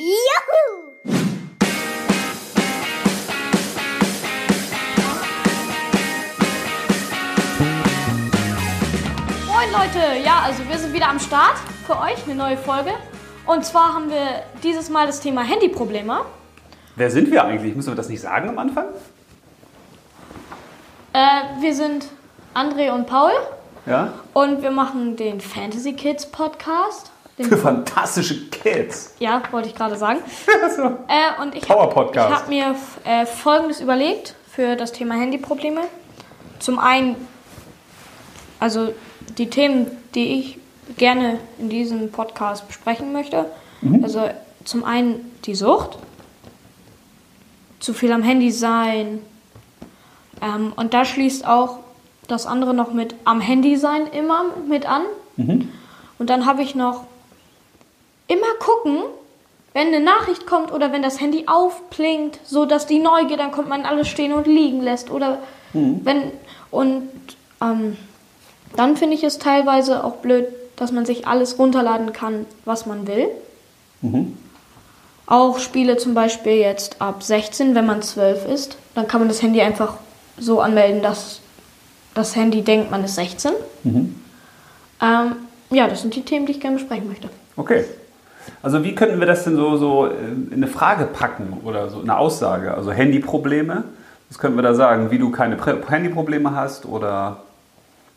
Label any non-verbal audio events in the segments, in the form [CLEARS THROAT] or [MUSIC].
Juhu! Moin Leute, ja, also wir sind wieder am Start für euch, eine neue Folge. Und zwar haben wir dieses Mal das Thema Handyprobleme. Wer sind wir eigentlich? Müssen wir das nicht sagen am Anfang? Äh, wir sind André und Paul Ja? und wir machen den Fantasy Kids Podcast. Für fantastische Kids. ja, wollte ich gerade sagen. [LAUGHS] so. Äh, und ich Power habe Podcast. hab mir äh, Folgendes überlegt für das Thema Handyprobleme. Zum einen, also die Themen, die ich gerne in diesem Podcast besprechen möchte. Mhm. Also zum einen die Sucht, zu viel am Handy sein. Ähm, und da schließt auch das andere noch mit am Handy sein immer mit an. Mhm. Und dann habe ich noch immer gucken, wenn eine Nachricht kommt oder wenn das Handy aufblinkt, so dass die Neugier, dann kommt man alles stehen und liegen lässt oder wenn und ähm, dann finde ich es teilweise auch blöd, dass man sich alles runterladen kann, was man will. Auch Spiele zum Beispiel jetzt ab 16, wenn man 12 ist, dann kann man das Handy einfach so anmelden, dass das Handy denkt, man ist 16. Ähm, ja, das sind die Themen, die ich gerne besprechen möchte. Okay. Also wie könnten wir das denn so, so äh, in eine Frage packen oder so eine Aussage? Also Handyprobleme, was könnten wir da sagen? Wie du keine Handyprobleme hast oder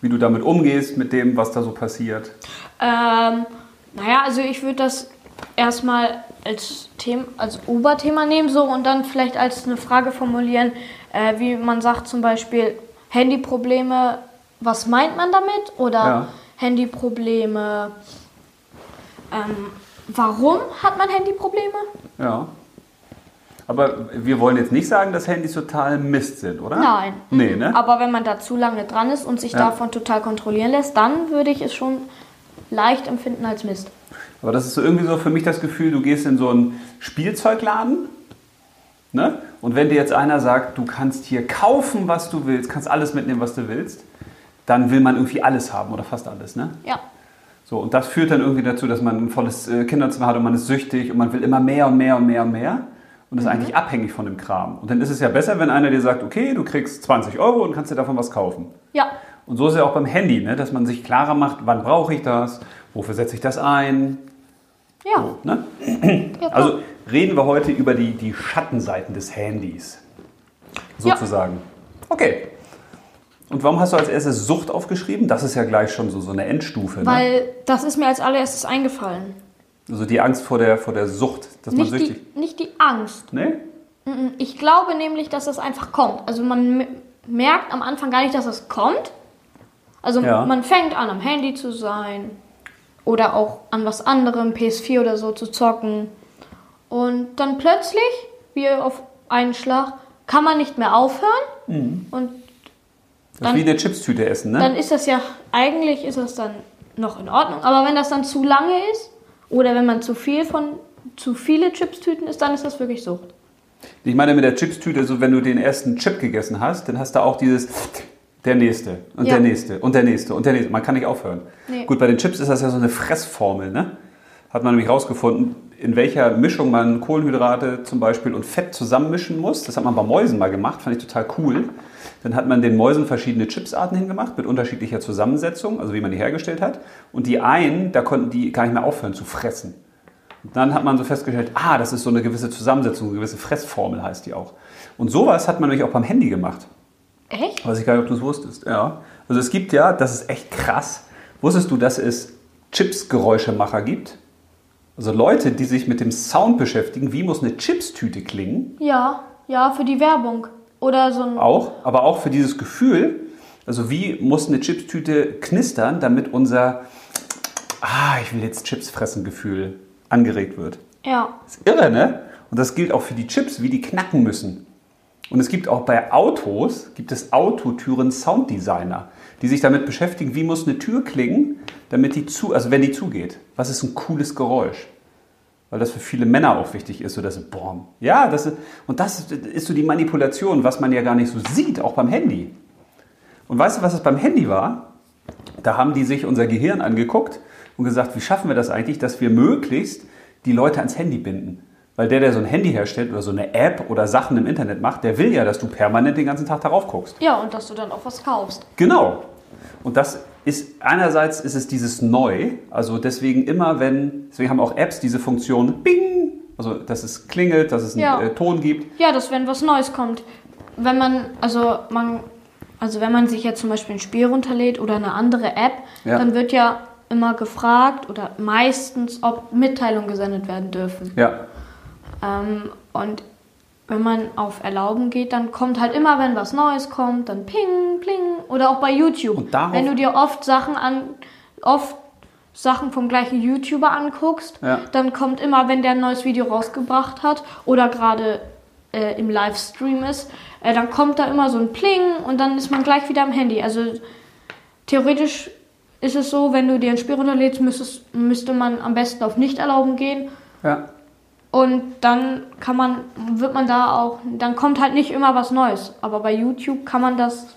wie du damit umgehst mit dem, was da so passiert? Ähm, naja, also ich würde das erstmal als Thema, als Oberthema nehmen so und dann vielleicht als eine Frage formulieren, äh, wie man sagt zum Beispiel Handyprobleme, was meint man damit? Oder Ja. Handyprobleme, ähm, warum hat man Handyprobleme? Ja. Aber wir wollen jetzt nicht sagen, dass Handys total Mist sind, oder? Nein. Nee, ne? Aber wenn man da zu lange dran ist und sich Ja. davon total kontrollieren lässt, dann würde ich es schon leicht empfinden als Mist. Aber das ist so irgendwie so für mich das Gefühl, du gehst in so einen Spielzeugladen ne? und wenn dir jetzt einer sagt, du kannst hier kaufen, was du willst, kannst alles mitnehmen, was du willst, dann will man irgendwie alles haben oder fast alles. Ne? Ja. So, und das führt dann irgendwie dazu, dass man ein volles äh, Kinderzimmer hat und man ist süchtig und man will immer mehr und mehr und mehr und mehr und ist eigentlich abhängig von dem Kram. Und dann ist es ja besser, wenn einer dir sagt, okay, du kriegst 20 Euro und kannst dir davon was kaufen. Ja. Und so ist es ja auch beim Handy, ne? dass man sich klarer macht, wann brauche ich das, wofür setze ich das ein. Ja. So, ne? ja Also reden wir heute über die, die Schattenseiten des Handys. Sozusagen. Okay. Und warum hast du als erstes Sucht aufgeschrieben? Das ist ja gleich schon so, so eine Endstufe. Ne? Weil das ist mir als allererstes eingefallen. Also die Angst vor der, vor der Sucht, dass man Nicht süchtig. die, nicht die Angst. Ne? Ich glaube nämlich, dass das einfach kommt. Also man merkt am Anfang gar nicht, dass es kommt. Also Ja. man fängt an, am Handy zu sein oder auch an was anderem, PS4 oder so zu zocken. Und dann plötzlich, wie auf einen Schlag, kann man nicht mehr aufhören. Und Das ist wie eine Chipstüte essen, ne? dann ist das ja, eigentlich ist das dann noch in Ordnung. Aber wenn das dann zu lange ist oder wenn man zu viel von, zu viele Chipstüten isst, dann ist das wirklich Sucht. Ich meine mit der Chipstüte, so wenn du den ersten Chip gegessen hast, dann hast du auch dieses der nächste und Ja. der nächste und der nächste und der nächste. Man kann nicht aufhören. Nee. Gut, bei den Chips ist das ja so eine Fressformel, ne? Hat man nämlich rausgefunden, in welcher Mischung man Kohlenhydrate zum Beispiel und Fett zusammenmischen muss. Das hat man bei Mäusen mal gemacht, fand ich total cool. Dann hat man den Mäusen verschiedene Chipsarten hingemacht mit unterschiedlicher Zusammensetzung, also wie man die hergestellt hat. Und die einen, da konnten die gar nicht mehr aufhören zu fressen. Und dann hat man so festgestellt, ah, das ist so eine gewisse Zusammensetzung, eine gewisse Fressformel heißt die auch. Und sowas hat man nämlich auch beim Handy gemacht. Echt? Weiß ich gar nicht, ob du es wusstest. Ja. Also es gibt ja, das ist echt krass. Wusstest du, dass es Chips-Geräuschemacher gibt? Also Leute, die sich mit dem Sound beschäftigen, wie muss eine Chipstüte klingen? Ja, ja, für die Werbung. Oder so ein. Auch, aber auch für dieses Gefühl. Also wie muss eine Chipstüte knistern, damit unser Ah, ich will jetzt Chips fressen Gefühl angeregt wird. Ja. ist irre, ne? Und das gilt auch für die Chips, wie die knacken müssen. Und es gibt auch bei Autos, gibt es Autotüren Sounddesigner, die sich damit beschäftigen, wie muss eine Tür klingen, damit die zu, also wenn die zugeht. Was ist ein cooles Geräusch? Weil das für viele Männer auch wichtig ist, so dass Boom. Ja, das ist, und das ist so die Manipulation, was man ja gar nicht so sieht, auch beim Handy. Und weißt du, was es beim Handy war? Da haben die sich unser Gehirn angeguckt und gesagt, wie schaffen wir das eigentlich, dass wir möglichst die Leute ans Handy binden. Weil der, der so ein Handy herstellt oder so eine App oder Sachen im Internet macht, der will ja, dass du permanent den ganzen Tag darauf guckst. Ja, und dass du dann auch was kaufst. Genau. Und das ist einerseits ist es dieses Neu, also deswegen immer wenn, deswegen haben auch Apps diese Funktion Bing, also dass es klingelt, dass es einen Ja. äh, Ton gibt. Ja, dass wenn was Neues kommt. Wenn man, also man, also wenn man sich jetzt zum Beispiel ein Spiel runterlädt oder eine andere App, Ja. dann wird ja immer gefragt oder meistens, ob Mitteilungen gesendet werden dürfen. Ja, Ähm, und wenn man auf Erlauben geht, dann kommt halt immer, wenn was Neues kommt, dann ping, pling. Oder auch bei YouTube. Und darauf- wenn du dir oft Sachen an, oft Sachen vom gleichen YouTuber anguckst, Ja. dann kommt immer, wenn der ein neues Video rausgebracht hat oder gerade äh, im Livestream ist, äh, dann kommt da immer so ein Pling und dann ist man gleich wieder am Handy. Also theoretisch ist es so, wenn du dir ein Spiel runterlädst, müsstest, müsste man am besten auf Nicht erlauben gehen. ja. Und dann kann man, wird man da auch, dann kommt halt nicht immer was Neues. Aber bei YouTube kann man das,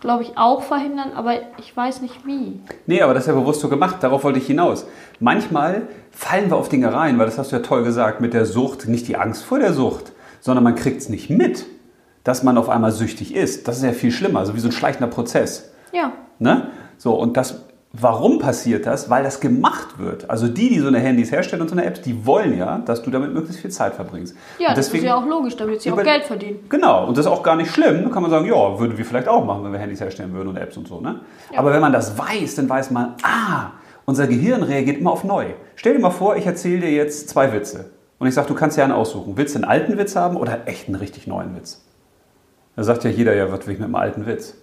glaube ich, auch verhindern, aber ich weiß nicht wie. Nee, aber das ist ja bewusst so gemacht, darauf wollte ich hinaus. Manchmal fallen wir auf Dinge rein, weil das hast du ja toll gesagt, mit der Sucht, nicht die Angst vor der Sucht, sondern man kriegt es nicht mit, dass man auf einmal süchtig ist. Das ist ja viel schlimmer, also wie so ein schleichender Prozess. Ja. Ne? So, und das, warum passiert das? Weil das gemacht wird. Also die, die so eine Handys herstellen und so eine Apps, die wollen ja, dass du damit möglichst viel Zeit verbringst. Ja, und das ist ja auch logisch, damit sie auch Geld verdienen. Genau, und das ist auch gar nicht schlimm. Da kann man sagen, ja, würden wir vielleicht auch machen, wenn wir Handys herstellen würden und Apps und so. Ne? Ja. Aber wenn man das weiß, dann weiß man, ah, unser Gehirn reagiert immer auf neu. Stell dir mal vor, ich erzähle dir jetzt zwei Witze. Und ich sage, du kannst ja einen aussuchen. Willst du einen alten Witz haben oder echt einen richtig neuen Witz? Da sagt ja jeder, ja, was will ich mit einem alten Witz?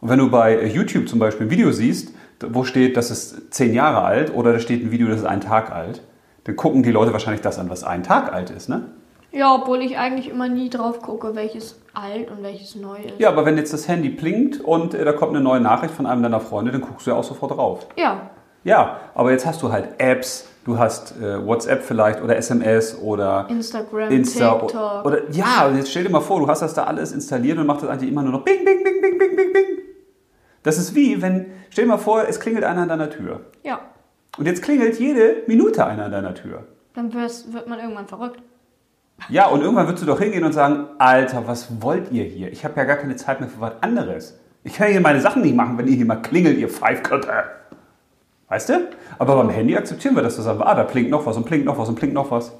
Und wenn du bei YouTube zum Beispiel ein Video siehst, wo steht, das ist zehn Jahre alt oder da steht ein Video, das ist ein Tag alt, dann gucken die Leute wahrscheinlich das an, was ein Tag alt ist. Ne? Ja, obwohl ich eigentlich immer nie drauf gucke, welches alt und welches neu ist. Ja, aber wenn jetzt das Handy blinkt und äh, da kommt eine neue Nachricht von einem deiner Freunde, dann guckst du ja auch sofort drauf. Ja. Ja, aber jetzt hast du halt Apps, du hast äh, WhatsApp vielleicht oder SMS oder Instagram, Insta TikTok. oder ja, jetzt stell dir mal vor, du hast das da alles installiert und macht das eigentlich immer nur noch bing bing bing bing bing bing bing. Das ist wie wenn stell dir mal vor, es klingelt einer an deiner Tür. ja. Und jetzt klingelt jede Minute einer an deiner Tür. Dann wirst, wird man irgendwann verrückt. Ja, und irgendwann würdest du doch hingehen und sagen, Alter, was wollt ihr hier? Ich habe ja gar keine Zeit mehr für was anderes. Ich kann hier meine Sachen nicht machen, wenn ihr hier mal klingelt, ihr Pfeifkötte. Weißt du? Aber beim Handy akzeptieren wir das. Da sagen wir, ah, da blinkt noch was und blinkt noch was und blinkt noch was.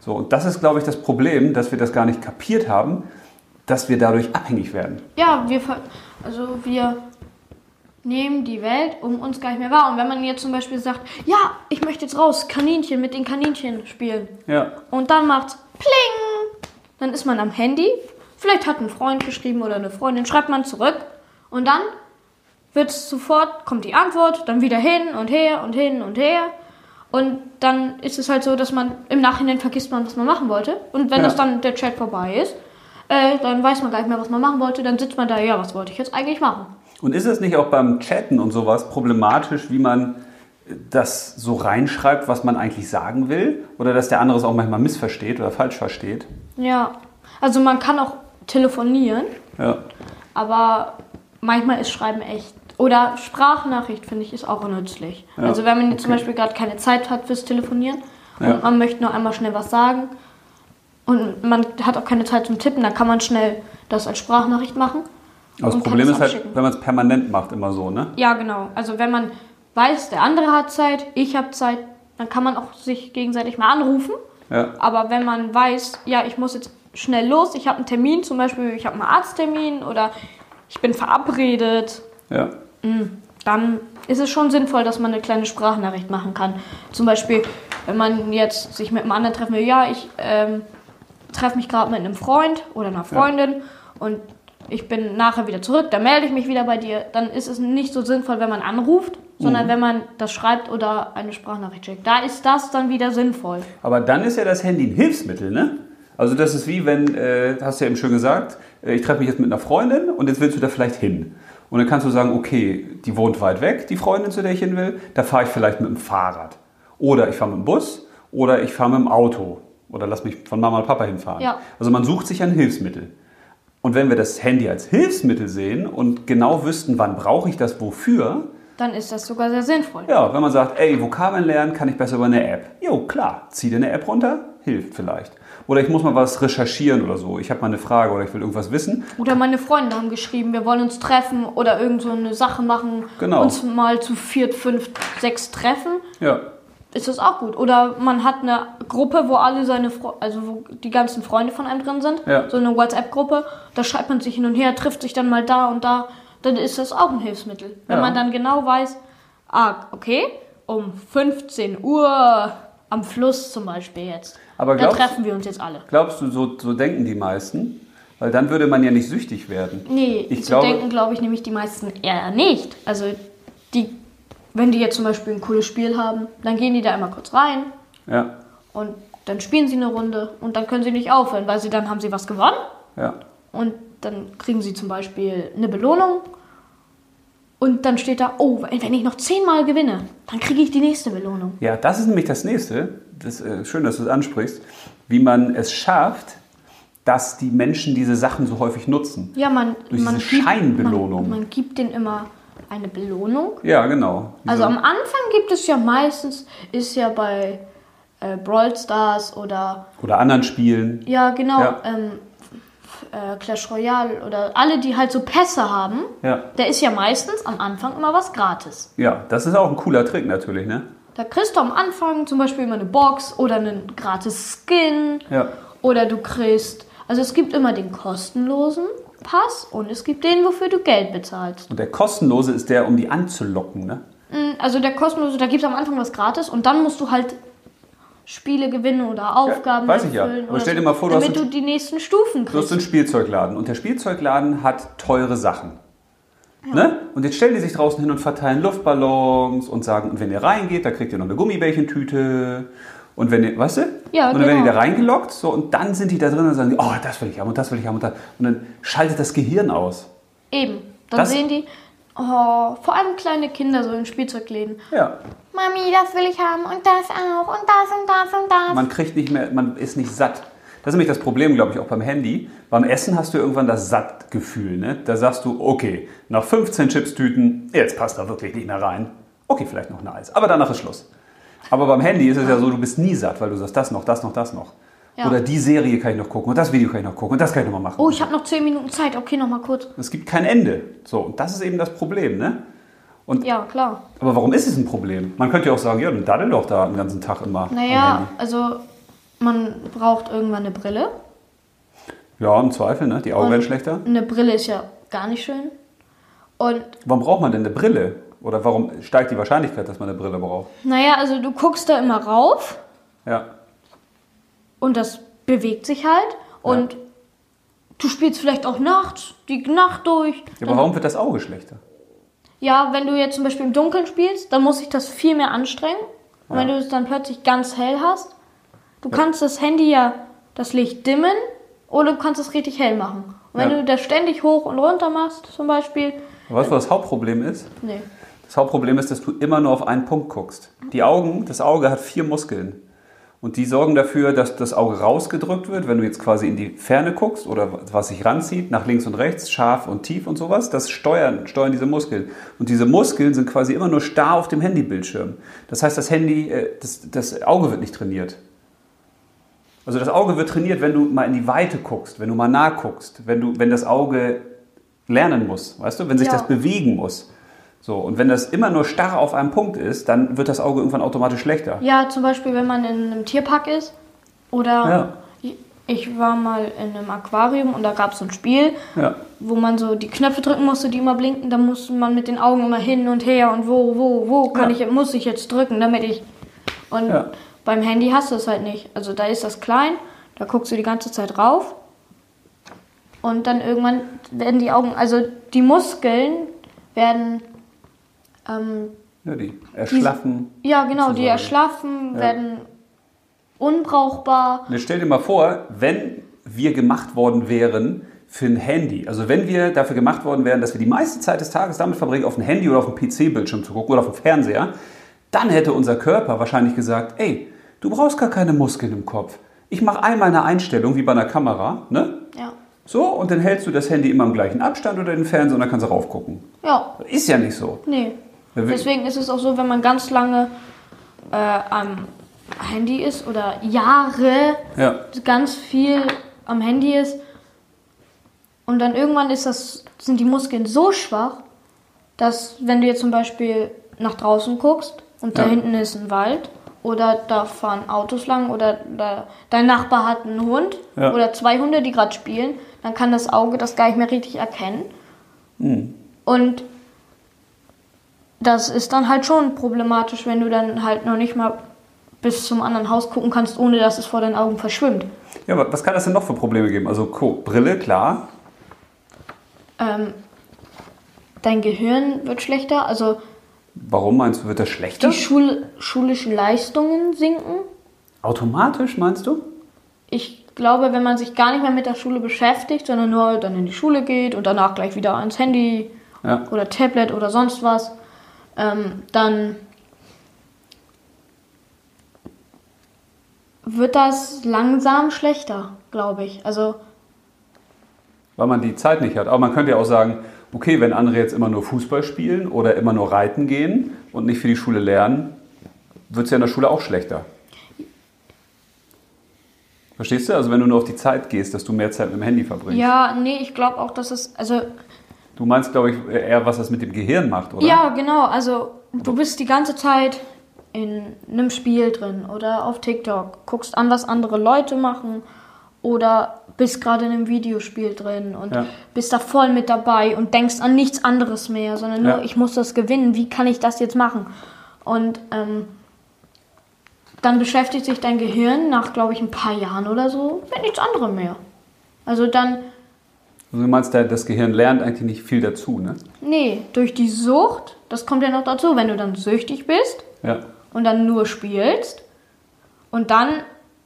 So, und das ist, glaube ich, das Problem, dass wir das gar nicht kapiert haben, dass wir dadurch abhängig werden. Ja, wir, also wir nehmen die Welt um uns gar nicht mehr wahr. Und wenn man jetzt zum Beispiel sagt, ja, ich möchte jetzt raus, Kaninchen mit den Kaninchen spielen. Ja. Und dann macht's Pling! Dann ist man am Handy. Vielleicht hat ein Freund geschrieben oder eine Freundin, schreibt man zurück. Und dann wird sofort, kommt die Antwort, dann wieder hin und her und hin und her. Und dann ist es halt so, dass man im Nachhinein vergisst man, was man machen wollte. Und wenn Ja. das dann der Chat vorbei ist, äh, dann weiß man gar nicht mehr, was man machen wollte. Dann sitzt man da, ja, was wollte ich jetzt eigentlich machen? Und ist es nicht auch beim Chatten und sowas problematisch, wie man das so reinschreibt, was man eigentlich sagen will? Oder dass der andere es auch manchmal missversteht oder falsch versteht? Ja, also man kann auch telefonieren, Ja. aber manchmal ist Schreiben echt. Oder Sprachnachricht, finde ich, ist auch nützlich. Ja, also wenn man jetzt zum okay. Beispiel gerade keine Zeit hat fürs Telefonieren Ja. und man möchte nur einmal schnell was sagen und man hat auch keine Zeit zum Tippen, dann kann man schnell das als Sprachnachricht machen. Aber das Problem ist halt, wenn man es permanent macht, immer so, ne? Ja, genau. Also wenn man weiß, der andere hat Zeit, ich habe Zeit, dann kann man auch sich gegenseitig mal anrufen. Ja. Aber wenn man weiß, ja, ich muss jetzt schnell los, ich habe einen Termin, zum Beispiel, ich habe einen Arzttermin oder ich bin verabredet, Ja. dann ist es schon sinnvoll, dass man eine kleine Sprachnachricht machen kann. Zum Beispiel, wenn man jetzt sich mit einem anderen treffen will, ja, ich ähm, treffe mich gerade mit einem Freund oder einer Freundin und ich bin nachher wieder zurück, dann melde ich mich wieder bei dir, dann ist es nicht so sinnvoll, wenn man anruft, sondern wenn man das schreibt oder eine Sprachnachricht schickt. Da ist das dann wieder sinnvoll. Aber dann ist ja das Handy ein Hilfsmittel, ne? Also das ist wie wenn, äh, hast du ja eben schon gesagt, äh, ich treffe mich jetzt mit einer Freundin und jetzt willst du da vielleicht hin. Und dann kannst du sagen, okay, die wohnt weit weg, die Freundin, zu der ich hin will, da fahre ich vielleicht mit dem Fahrrad. Oder ich fahre mit dem Bus oder ich fahre mit dem Auto. Oder lass mich von Mama und Papa hinfahren. Ja. Also man sucht sich ein Hilfsmittel. Und wenn wir das Handy als Hilfsmittel sehen und genau wüssten, wann brauche ich das wofür, Dann ist das sogar sehr sinnvoll. Ja, wenn man sagt, ey, Vokabeln lernen kann ich besser über eine App. Jo, klar, zieh dir eine App runter, hilft vielleicht. Oder ich muss mal was recherchieren oder so. Ich habe mal eine Frage oder ich will irgendwas wissen. Oder meine Freunde haben geschrieben, wir wollen uns treffen oder irgend so eine Sache machen, Genau. uns mal zu viert, fünf, sechs treffen. Ja, Ist das auch gut. Oder man hat eine Gruppe, wo alle seine, Fre also wo die ganzen Freunde von einem drin sind. Ja. So eine WhatsApp-Gruppe. Da schreibt man sich hin und her, trifft sich dann mal da und da. Dann ist das auch ein Hilfsmittel. Wenn Ja. man dann genau weiß, ah, okay, um 15 Uhr am Fluss zum Beispiel jetzt. Aber da glaubst- treffen wir uns jetzt alle. glaubst du, so, so denken die meisten? Weil dann würde man ja nicht süchtig werden. Nee, Ich so glaube- denken, glaube ich, nämlich die meisten eher nicht. Also, die, wenn die jetzt zum Beispiel ein cooles Spiel haben, dann gehen die da immer kurz rein Ja, und dann spielen sie eine Runde und dann können sie nicht aufhören, weil sie dann haben sie was gewonnen ja. und dann kriegen sie zum Beispiel eine Belohnung und dann steht da, oh, wenn ich noch zehnmal gewinne, dann kriege ich die nächste Belohnung. Ja, das ist nämlich das nächste. Das äh, schön, dass du es ansprichst. Wie man es schafft, dass die Menschen diese Sachen so häufig nutzen. Ja, man, Durch man diese gibt- Scheinbelohnung. Man, man gibt denen immer eine Belohnung Ja, genau. Diese- Also am Anfang gibt es ja meistens, ist ja bei äh, Brawl Stars oder, oder anderen Spielen. ja genau, Ja. Ähm, äh, Clash Royale oder alle, die halt so Pässe haben, Ja. da ist ja meistens am Anfang immer was gratis. ja, das ist auch ein cooler Trick natürlich, ne? Da kriegst du am Anfang zum Beispiel immer eine Box oder einen gratis Skin Ja. oder du kriegst, also es gibt immer den kostenlosen Pass und es gibt den, wofür du Geld bezahlst. Und der kostenlose ist der, um die anzulocken, ne? Mm, Also der kostenlose, da gibt es am Anfang was gratis und dann musst du halt Spiele gewinnen oder Aufgaben weiß ich ja. Aber stell dir mal vor, du hast damit ein- du die nächsten Stufen Du hast kriegst. einen Spielzeugladen und der Spielzeugladen hat teure Sachen. Ne? Und jetzt stellen die sich draußen hin und verteilen Luftballons und sagen, und wenn ihr reingeht, da kriegt ihr noch eine Gummibärchentüte. Und wenn ihr, weißt du? Ja, und dann werden die genau. da reingelockt, so, und dann sind die da drin und sagen, oh, das will ich haben und das will ich haben und das. Und dann schaltet das Gehirn aus. Eben. Dann Das- sehen die, oh, vor allem kleine Kinder so in Spielzeugläden. Ja. Mami, das will ich haben und das auch und das und das und das. Man kriegt nicht mehr, man ist nicht satt. Das ist nämlich das Problem, glaube ich, auch beim Handy. Beim Essen hast du irgendwann das Sattgefühl. Ne? Da sagst du, okay, nach 15 Chipstüten, jetzt passt da wirklich nicht mehr rein. Okay, vielleicht noch ein Eis, aber danach ist Schluss. Aber beim Handy ist es ja so, du bist nie satt, weil du sagst, das noch, das noch, das noch. Ja. Oder die Serie kann ich noch gucken und das Video kann ich noch gucken und das kann ich noch mal machen. oh, ich habe noch 10 Minuten Zeit. Okay, noch mal kurz. Es gibt kein Ende. So, und das ist eben das Problem, ne? Ja, klar. Aber warum ist es ein Problem? Man könnte ja auch sagen, ja, dann daddel doch da den ganzen Tag immer. Naja, also man braucht irgendwann eine Brille. Ja, im Zweifel, ne? Die Augen Und werden schlechter. Eine Brille ist ja gar nicht schön. Und Warum braucht man denn eine Brille? Oder warum steigt die Wahrscheinlichkeit, dass man eine Brille braucht? naja, also du guckst da immer rauf Ja. und das bewegt sich halt. Und du spielst vielleicht auch nachts, die Nacht durch. ja aber warum wird das Auge schlechter? Ja, wenn du jetzt zum Beispiel im Dunkeln spielst, dann muss sich das viel mehr anstrengen. Und wenn Ja. du es dann plötzlich ganz hell hast, du kannst das Handy ja das Licht dimmen oder du kannst es richtig hell machen. Und wenn Ja. du das ständig hoch und runter machst, zum Beispiel, Weißt du, was das Hauptproblem ist? nee. Das Hauptproblem ist, dass du immer nur auf einen Punkt guckst. Die Augen, das Auge hat vier Muskeln. Und die sorgen dafür, dass das Auge rausgedrückt wird, wenn du jetzt quasi in die Ferne guckst oder was sich ranzieht, nach links und rechts, scharf und tief und sowas. Das steuern, steuern diese Muskeln. Und diese Muskeln sind quasi immer nur starr auf dem Handybildschirm. Das heißt, das Handy, äh, das, das Auge wird nicht trainiert. Also das Auge wird trainiert, wenn du mal in die Weite guckst, wenn du mal nah guckst, wenn, du, wenn das Auge lernen muss, weißt du, wenn sich Ja. das bewegen muss. So, und wenn das immer nur starr auf einem Punkt ist, dann wird das Auge irgendwann automatisch schlechter. Ja, zum Beispiel, wenn man in einem Tierpark ist oder Ja. ich- war mal in einem Aquarium und da gab es so ein Spiel, Ja. wo man so die Knöpfe drücken musste, die immer blinken. Da musste man mit den Augen immer hin und her und wo, wo, wo kann Ja. ich, muss ich jetzt drücken, damit ich. Und beim Handy hast du es halt nicht. Also da ist das klein, da guckst du die ganze Zeit rauf. Und dann irgendwann werden die Augen, also die Muskeln werden, ähm, ja die erschlaffen. ja genau, die Sozusagen. erschlaffen, Ja. werden unbrauchbar. Jetzt stell dir mal vor, wenn wir gemacht worden wären für ein Handy, also wenn wir dafür gemacht worden wären, dass wir die meiste Zeit des Tages damit verbringen, auf ein Handy oder auf einen PC-Bildschirm zu gucken oder auf einen Fernseher, dann hätte unser Körper wahrscheinlich gesagt, ey, du brauchst gar keine Muskeln im Kopf. Ich mache einmal eine Einstellung, wie bei einer Kamera, ne? Ja. So, und dann hältst du das Handy immer im gleichen Abstand oder den Fernseher und dann kannst du raufgucken. Ja, Ist ja nicht so. nee. Deswegen ist es auch so, wenn man ganz lange äh, am Handy ist oder Jahre Ja. ganz viel am Handy ist und dann irgendwann ist das, sind die Muskeln so schwach, dass wenn du jetzt zum Beispiel nach draußen guckst und da Ja. hinten ist ein Wald oder da fahren Autos lang oder da, dein Nachbar hat einen Hund Ja. oder zwei Hunde, die gerade spielen, dann kann das Auge das gar nicht mehr richtig erkennen. Und das ist dann halt schon problematisch, wenn du dann halt noch nicht mal bis zum anderen Haus gucken kannst, ohne dass es vor deinen Augen verschwimmt. Ja, aber was kann das denn noch für Probleme geben? Also Co Brille, klar. Ähm, dein Gehirn wird schlechter, also Warum meinst du, wird das schlechter? die Schul schulischen Leistungen sinken. Automatisch meinst du? Ich glaube, wenn man sich gar nicht mehr mit der Schule beschäftigt, sondern nur dann in die Schule geht und danach gleich wieder ans Handy Ja. oder Tablet oder sonst was, ähm, dann wird das langsam schlechter, glaube ich. Also Weil man die Zeit nicht hat. Aber man könnte ja auch sagen, okay, wenn andere jetzt immer nur Fußball spielen oder immer nur reiten gehen und nicht für die Schule lernen, wird es ja in der Schule auch schlechter. Verstehst du? Also wenn du nur auf die Zeit gehst, dass du mehr Zeit mit dem Handy verbringst. ja, nee, ich glaube auch, dass es also Du meinst, glaube ich, eher, was das mit dem Gehirn macht, oder? Ja, genau. Also du bist die ganze Zeit in einem Spiel drin oder auf TikTok, guckst an, was andere Leute machen oder bist gerade in einem Videospiel drin und Ja. bist da voll mit dabei und denkst an nichts anderes mehr, sondern nur, Ja. ich muss das gewinnen, wie kann ich das jetzt machen? Und ähm, dann beschäftigt sich dein Gehirn nach, glaube ich, ein paar Jahren oder so mit nichts anderem mehr. Also dann, Also du meinst, das Gehirn lernt eigentlich nicht viel dazu, ne? nee, durch die Sucht, das kommt ja noch dazu, wenn du dann süchtig bist, Ja. und dann nur spielst und dann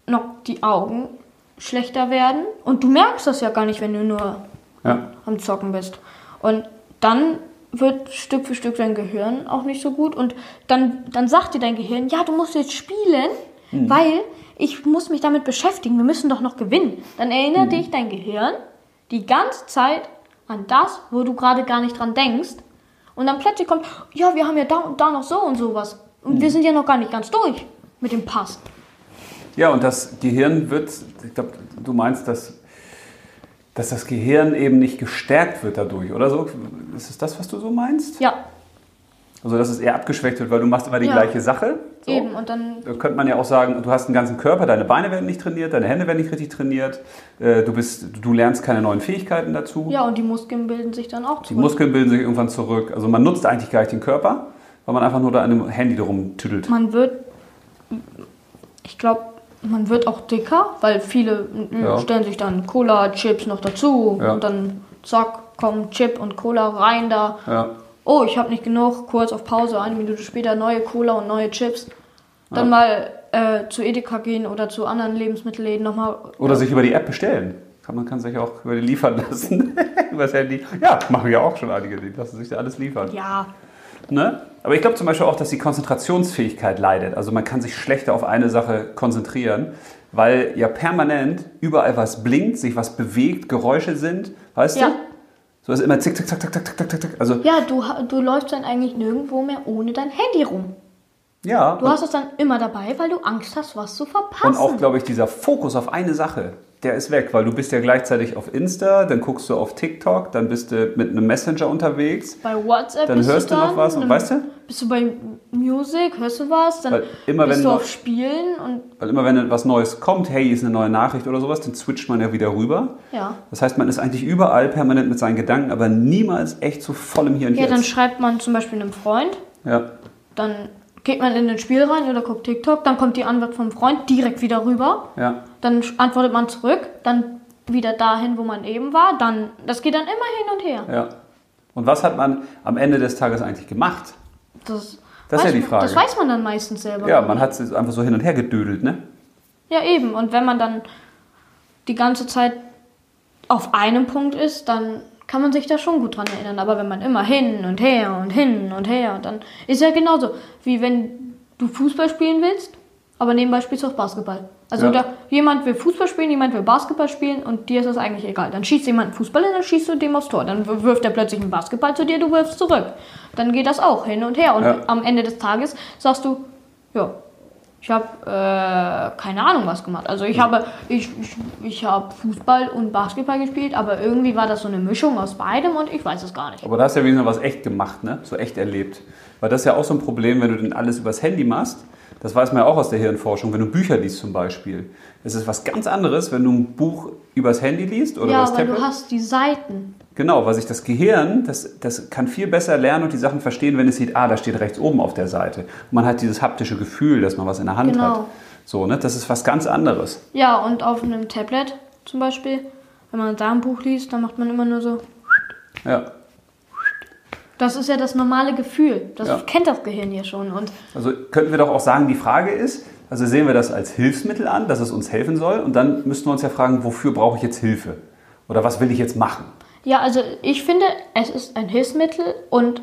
noch die Augen schlechter werden und du merkst das ja gar nicht, wenn du nur Ja. am Zocken bist. Und dann wird Stück für Stück dein Gehirn auch nicht so gut und dann, dann sagt dir dein Gehirn, ja, du musst jetzt spielen, weil ich muss mich damit beschäftigen, wir müssen doch noch gewinnen. Dann erinnert dich dein Gehirn die ganze Zeit an das, wo du gerade gar nicht dran denkst und dann plötzlich kommt, ja, wir haben ja da und da noch so und sowas und wir sind ja noch gar nicht ganz durch mit dem Pass. Ja, und das Gehirn wird, ich glaube, du meinst, dass, dass das Gehirn eben nicht gestärkt wird dadurch, oder so? Ist es das, was du so meinst? Ja, Also, dass es eher abgeschwächt wird, weil du machst immer die Ja. gleiche Sache? So. eben und dann Da könnte man ja auch sagen, du hast einen ganzen Körper, deine Beine werden nicht trainiert, deine Hände werden nicht richtig trainiert, äh, du, bist, du lernst keine neuen Fähigkeiten dazu. ja und die Muskeln bilden sich dann auch Die zurück. Muskeln bilden sich irgendwann zurück. Also man nutzt eigentlich gar nicht den Körper, weil man einfach nur da an einem Handy drum tüdelt. Man wird, ich glaube, man wird auch dicker, weil viele mm, Ja. stellen sich dann Cola, Chips noch dazu Ja. und dann zack, kommen Chip und Cola rein da. Ja. Oh, ich habe nicht genug, kurz auf Pause, eine Minute später neue Cola und neue Chips. Dann mal äh, zu Edeka gehen oder zu anderen Lebensmittelläden nochmal. Oder sich über die App bestellen. Man kann sich auch über die liefern lassen. [LAUGHS] über das Handy. Ja, machen ja auch schon einige, die lassen sich da alles liefern. Ja, Ne? Aber ich glaube zum Beispiel auch, dass die Konzentrationsfähigkeit leidet. Also man kann sich schlechter auf eine Sache konzentrieren, weil ja permanent überall was blinkt, sich was bewegt, Geräusche sind. Weißt Ja. du? So ist immer zick, zack, zack, zack, zack, zack, zack, zack. Also ja du, du läufst dann eigentlich nirgendwo mehr ohne dein Handy rum. ja. Du hast es dann immer dabei, weil du Angst hast, was zu verpassen. Und auch, glaube ich, dieser Fokus auf eine Sache, der ist weg, weil du bist ja gleichzeitig auf Insta, dann guckst du auf TikTok, dann bist du mit einem Messenger unterwegs, Bei WhatsApp dann hörst du dann, noch was und dann weißt du? Bist du bei Music, hörst du was, dann Weil immer bist wenn du noch- auf Spielen und Weil immer wenn was Neues kommt, hey, ist eine neue Nachricht oder sowas, dann switcht man ja wieder rüber. ja. Das heißt, man ist eigentlich überall permanent mit seinen Gedanken, aber niemals echt so voll im Hier und Ja, dann Jetzt. schreibt man zum Beispiel einem Freund, Ja, dann geht man in ein Spiel rein oder guckt TikTok, dann kommt die Antwort vom Freund direkt wieder rüber, ja. dann antwortet man zurück, dann wieder dahin, wo man eben war, dann, das geht dann immer hin und her. Ja. Und was hat man am Ende des Tages eigentlich gemacht? Das, Das ist ja die man- Frage. Das weiß man dann meistens selber. Ja, man hat es einfach so hin und her gedödelt, ne? Ja, eben. Und wenn man dann die ganze Zeit auf einem Punkt ist, dann kann man sich da schon gut dran erinnern. Aber wenn man immer hin und her und hin und her, dann ist ja genauso, wie wenn du Fußball spielen willst aber nebenbei spielst du auch Basketball. Also Ja. da, jemand will Fußball spielen, jemand will Basketball spielen und dir ist das eigentlich egal. Dann schießt jemand einen Fußball und dann schießt du dem aufs Tor. Dann wirft er plötzlich einen Basketball zu dir, du wirfst zurück. Dann geht das auch hin und her. Und Ja. am Ende des Tages sagst du, ja, ich habe äh, keine Ahnung was gemacht. Also ich habe ich, ich, ich habe Fußball und Basketball gespielt, aber irgendwie war das so eine Mischung aus beidem und ich weiß es gar nicht. Aber da hast du ja wenigstens was echt gemacht, ne? So echt erlebt. Weil das ist ja auch so ein Problem, wenn du denn alles übers Handy machst. Das weiß man ja auch aus der Hirnforschung, wenn du Bücher liest zum Beispiel. Es ist was ganz anderes, wenn du ein Buch übers Handy liest oder ja, übers aber Tablet. du hast die Seiten. Genau, weil sich das Gehirn, das, das kann viel besser lernen und die Sachen verstehen, wenn es sieht, ah, da steht rechts oben auf der Seite. Und man hat dieses haptische Gefühl, dass man was in der Hand Genau. hat. So, ne? Das ist was ganz anderes. Ja, und auf einem Tablet zum Beispiel, wenn man da ein Buch liest, dann macht man immer nur so. Ja. Das ist ja das normale Gefühl. Das Ja. kennt das Gehirn ja schon. Und Also könnten wir doch auch sagen, die Frage ist, also sehen wir das als Hilfsmittel an, dass es uns helfen soll und dann müssten wir uns ja fragen, wofür brauche ich jetzt Hilfe? Oder was will ich jetzt machen? Ja, also ich finde, es ist ein Hilfsmittel und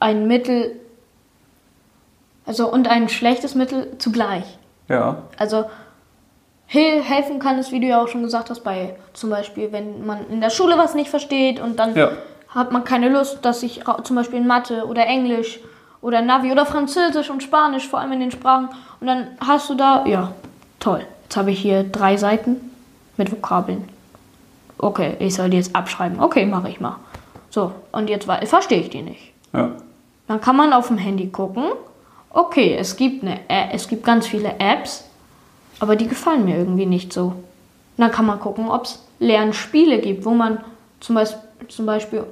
ein Mittel, also und ein schlechtes Mittel zugleich. Ja, Also hel- helfen kann es, wie du ja auch schon gesagt hast, bei zum Beispiel, wenn man in der Schule was nicht versteht und dann Ja. hat man keine Lust, dass ich ra- zum Beispiel in Mathe oder Englisch oder Navi oder Französisch und Spanisch, vor allem in den Sprachen, und dann hast du da, ja, toll, jetzt habe ich hier drei Seiten mit Vokabeln. Okay, ich soll die jetzt abschreiben. Okay, mache ich mal. So, und jetzt verstehe ich die nicht. ja, Dann kann man auf dem Handy gucken. Okay, es gibt, eine, Ä- es gibt ganz viele Apps, aber die gefallen mir irgendwie nicht so. Dann kann man gucken, ob es Lernspiele gibt, wo man zum Beispiel, zum Beispiel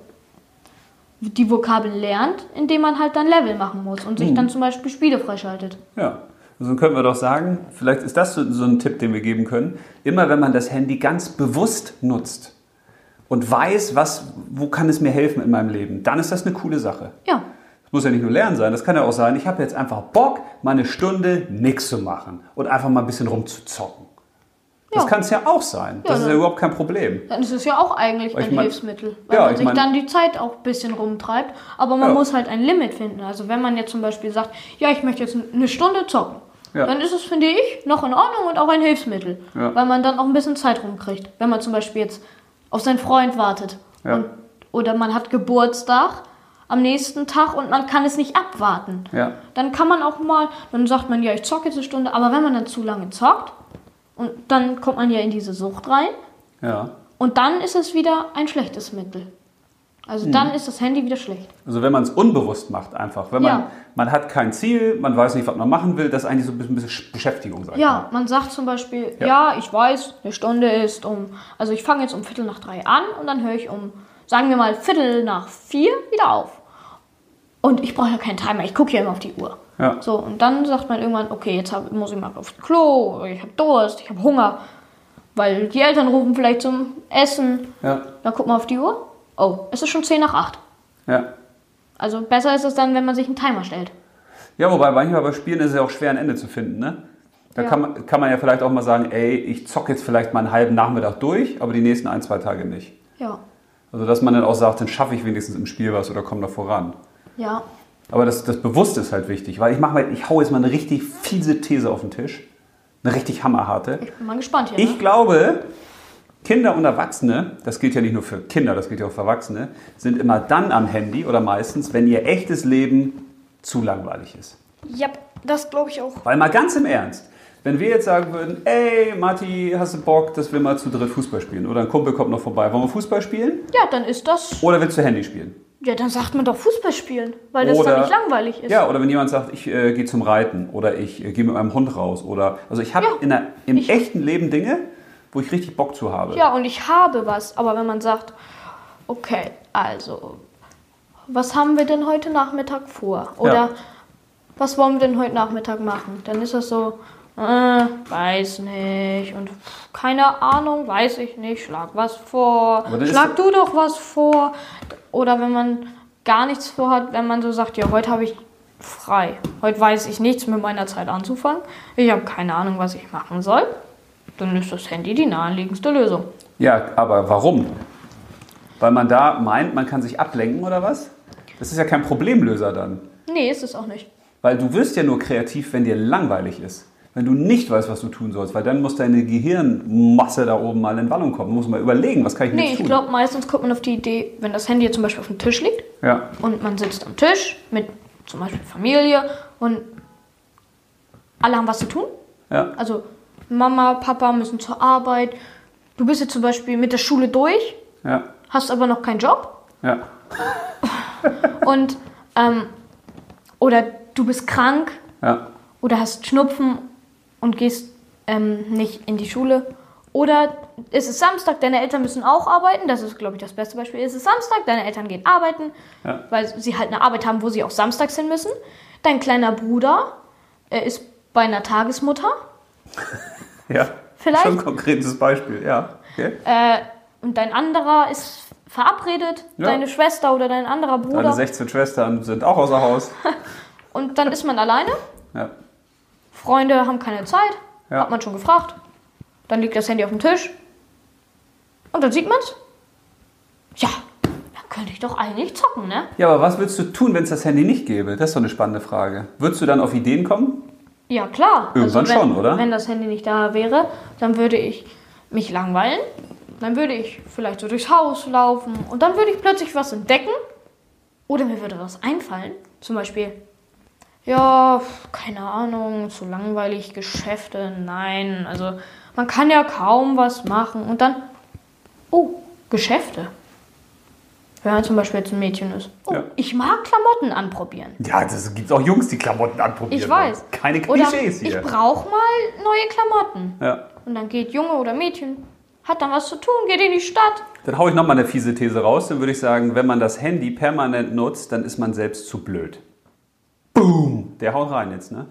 die Vokabeln lernt, indem man halt dann Level machen muss und sich dann zum Beispiel Spiele freischaltet. ja. Dann können wir doch sagen, vielleicht ist das so, so ein Tipp, den wir geben können. Immer wenn man das Handy ganz bewusst nutzt und weiß, was, wo kann es mir helfen in meinem Leben, dann ist das eine coole Sache. Ja, Das muss ja nicht nur Lernen sein, das kann ja auch sein, ich habe jetzt einfach Bock, mal eine Stunde nichts zu machen und einfach mal ein bisschen rumzuzocken. Das Ja. kann es ja auch sein. Das Ja, ist ja überhaupt kein Problem. dann ist es ja auch eigentlich Ich ein mein- Hilfsmittel, weil Ja, man ich sich mein- dann die Zeit auch ein bisschen rumtreibt. Aber man muss halt ein Limit finden. Also wenn man jetzt zum Beispiel sagt, ja, ich möchte jetzt eine Stunde zocken, Ja. dann ist es, finde ich, noch in Ordnung und auch ein Hilfsmittel. Ja. Weil man dann auch ein bisschen Zeit rumkriegt. Wenn man zum Beispiel jetzt auf seinen Freund wartet. Ja. Und, oder man hat Geburtstag am nächsten Tag und man kann es nicht abwarten. Dann kann man auch mal, dann sagt man, ja, ich zocke jetzt eine Stunde, aber wenn man dann zu lange zockt, und dann kommt man ja in diese Sucht rein. Ja. Und dann ist es wieder ein schlechtes Mittel. Also Hm. dann ist das Handy wieder schlecht. Also wenn man es unbewusst macht einfach. Wenn man, Ja. man hat kein Ziel, man weiß nicht, was man machen will, das ist eigentlich so ein bisschen, ein bisschen Beschäftigung, ich Ja, mal. man sagt zum Beispiel, Ja. ja. ich weiß, eine Stunde ist um, also ich fange jetzt um Viertel nach drei an und dann höre ich um, sagen wir mal, Viertel nach vier wieder auf. Und ich brauche ja keinen Timer, ich gucke ja immer auf die Uhr. Ja. So, und dann sagt man irgendwann, okay, jetzt hab, muss ich mal aufs Klo, ich habe Durst, ich habe Hunger, weil die Eltern rufen vielleicht zum Essen. Ja. Dann guckt man auf die Uhr, oh, es ist schon zehn nach acht. Ja. Also besser ist es dann, wenn man sich einen Timer stellt. Ja, wobei manchmal bei Spielen ist es ja auch schwer, ein Ende zu finden, ne? Da Ja. kann, man, kann man ja vielleicht auch mal sagen, ey, ich zocke jetzt vielleicht mal einen halben Nachmittag durch, aber die nächsten ein, zwei Tage nicht. Ja. Also dass man dann auch sagt, dann schaffe ich wenigstens im Spiel was oder komme da voran. Ja. Aber das, das Bewusste ist halt wichtig, weil ich mache mal, ich hau jetzt mal eine richtig fiese These auf den Tisch. Eine richtig hammerharte. Ich bin mal gespannt hier. Ich ne? glaube, Kinder und Erwachsene, das gilt ja nicht nur für Kinder, das gilt ja auch für Erwachsene, sind immer dann am Handy oder meistens, wenn ihr echtes Leben zu langweilig ist. Ja, das glaube ich auch. Weil mal ganz im Ernst, wenn wir jetzt sagen würden, ey Matti, hast du Bock, dass wir mal zu dritt Fußball spielen? Oder ein Kumpel kommt noch vorbei, wollen wir Fußball spielen? Ja, dann ist das. Oder willst du Handy spielen? Ja, dann sagt man doch Fußball spielen, weil das Oder- dann nicht langweilig ist. Ja, oder wenn jemand sagt, ich äh, gehe zum Reiten oder ich äh, gehe mit meinem Hund raus oder also ich habe Ja, in der, im echten Leben Dinge, wo ich richtig Bock zu habe. Ja, und ich habe was. Aber wenn man sagt, okay, also, was haben wir denn heute Nachmittag vor? Oder Ja. was wollen wir denn heute Nachmittag machen? Dann ist das so, äh, weiß nicht. Und keine Ahnung, weiß ich nicht. Schlag was vor. Schlag du doch was vor. Oder wenn man gar nichts vorhat, wenn man so sagt, ja, heute habe ich frei. Heute weiß ich nichts mit meiner Zeit anzufangen. Ich habe keine Ahnung, was ich machen soll. Dann ist das Handy die naheliegendste Lösung. Ja, aber warum? Weil man da meint, man kann sich ablenken oder was? Das ist ja kein Problemlöser dann. Nee, ist es auch nicht. Weil du wirst ja nur kreativ, wenn dir langweilig ist. Wenn du nicht weißt, was du tun sollst, weil dann muss deine Gehirnmasse da oben mal in Wallung kommen. Du musst mal überlegen, was kann ich Nee, jetzt ich tun? glaube, meistens kommt man auf die Idee, wenn das Handy jetzt zum Beispiel auf dem Tisch liegt ja, und man sitzt am Tisch mit zum Beispiel Familie und alle haben was zu tun. ja, Also Mama, Papa müssen zur Arbeit. Du bist jetzt zum Beispiel mit der Schule durch, ja, hast aber noch keinen Job ja, [LAUGHS] und ähm, oder du bist krank ja, oder hast Schnupfen und gehst ähm, nicht in die Schule. Oder es ist Samstag, deine Eltern müssen auch arbeiten. Das ist, glaube ich, das beste Beispiel. Es ist Samstag, deine Eltern gehen arbeiten, Ja. weil sie halt eine Arbeit haben, wo sie auch samstags hin müssen. Dein kleiner Bruder äh, ist bei einer Tagesmutter. [LAUGHS] ja. Vielleicht? Schon ein konkretes Beispiel, ja. Okay. Äh, und dein anderer ist verabredet, Ja. deine Schwester oder dein anderer Deine Bruder. 16 Schwestern sind auch außer Haus. [LAUGHS] Und dann ist man alleine. Ja, Freunde haben keine Zeit. Ja. Hat man schon gefragt. Dann liegt das Handy auf dem Tisch. Und dann sieht man's. Ja, dann könnte ich doch eigentlich zocken, ne? ja aber was würdest du tun, wenn es das Handy nicht gäbe? Das ist doch eine spannende Frage. Würdest du dann auf Ideen kommen? Ja, klar. Irgendwann wenn, schon, oder? Wenn das Handy nicht da wäre, dann würde ich mich langweilen. Dann würde ich vielleicht so durchs Haus laufen. Und dann würde ich plötzlich was entdecken. Oder mir würde was einfallen. Zum Beispiel, ja, keine Ahnung, zu langweilig, Geschäfte, nein. Also, man kann ja kaum was machen. Und dann, oh, Geschäfte. Wenn man zum Beispiel jetzt ein Mädchen ist. Oh, Ja. ich mag Klamotten anprobieren. Ja, es gibt auch Jungs, die Klamotten anprobieren. Ich weiß. Keine Klischees ich hier. brauche mal neue Klamotten. Ja. Und dann geht Junge oder Mädchen, hat dann was zu tun, geht in die Stadt. Dann haue ich nochmal eine fiese These raus. Dann würde ich sagen, wenn man das Handy permanent nutzt, dann ist man selbst zu blöd. Boom! Der haut rein jetzt, ne?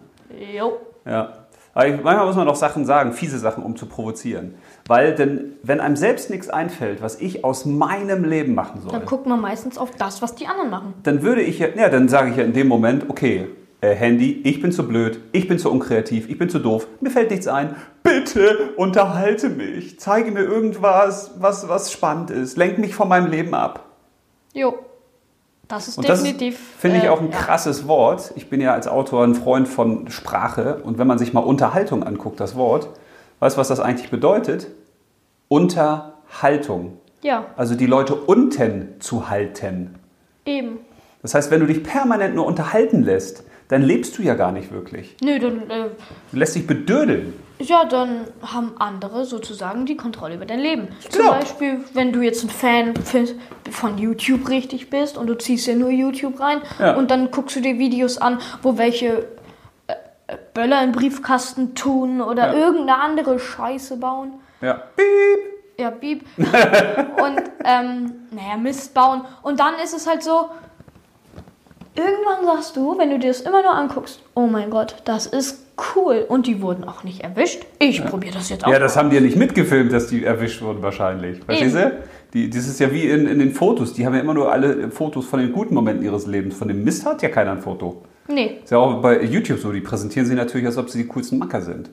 Jo. Ja. Aber manchmal muss man doch Sachen sagen, fiese Sachen, um zu provozieren. Weil, denn, wenn einem selbst nichts einfällt, was ich aus meinem Leben machen soll, Dann guckt man meistens auf das, was die anderen machen. dann würde ich ja, ja, dann sage ich ja in dem Moment, okay, äh, Handy, ich bin zu blöd, ich bin zu unkreativ, ich bin zu doof, mir fällt nichts ein. Bitte unterhalte mich, zeige mir irgendwas, was, was spannend ist, lenk mich von meinem Leben ab. Jo. Das ist Und das definitiv. finde ich äh, auch ein ja. krasses Wort. Ich bin ja als Autor ein Freund von Sprache und wenn man sich mal Unterhaltung anguckt, das Wort, weißt du, was das eigentlich bedeutet? Unterhaltung. Ja, Also die Leute unten zu halten. eben. Das heißt, wenn du dich permanent nur unterhalten lässt, dann lebst du ja gar nicht wirklich. Nö, dann, äh, Du lässt dich bedödeln. Ja, dann haben andere sozusagen die Kontrolle über dein Leben. Zum Genau. Beispiel, wenn du jetzt ein Fan von YouTube richtig bist und du ziehst ja nur YouTube rein Ja. und dann guckst du dir Videos an, wo welche äh, äh, Böller in Briefkasten tun oder Ja. irgendeine andere Scheiße bauen. Ja. Piep. Ja, Bieb. und, ähm, naja, Mist bauen. Und dann ist es halt so, irgendwann sagst du, wenn du dir das immer nur anguckst, oh mein Gott, das ist cool. Und die wurden auch nicht erwischt. Ich probiere das jetzt auch. Ja, das haben die ja nicht mitgefilmt, dass die erwischt wurden wahrscheinlich. Verstehst du? Die, das ist ja wie in, in den Fotos. Die haben ja immer nur alle Fotos von den guten Momenten ihres Lebens. Von dem Mist hat ja keiner ein Foto. Nee, Ist ja auch bei YouTube so. Die präsentieren sie natürlich, als ob sie die coolsten Macker sind.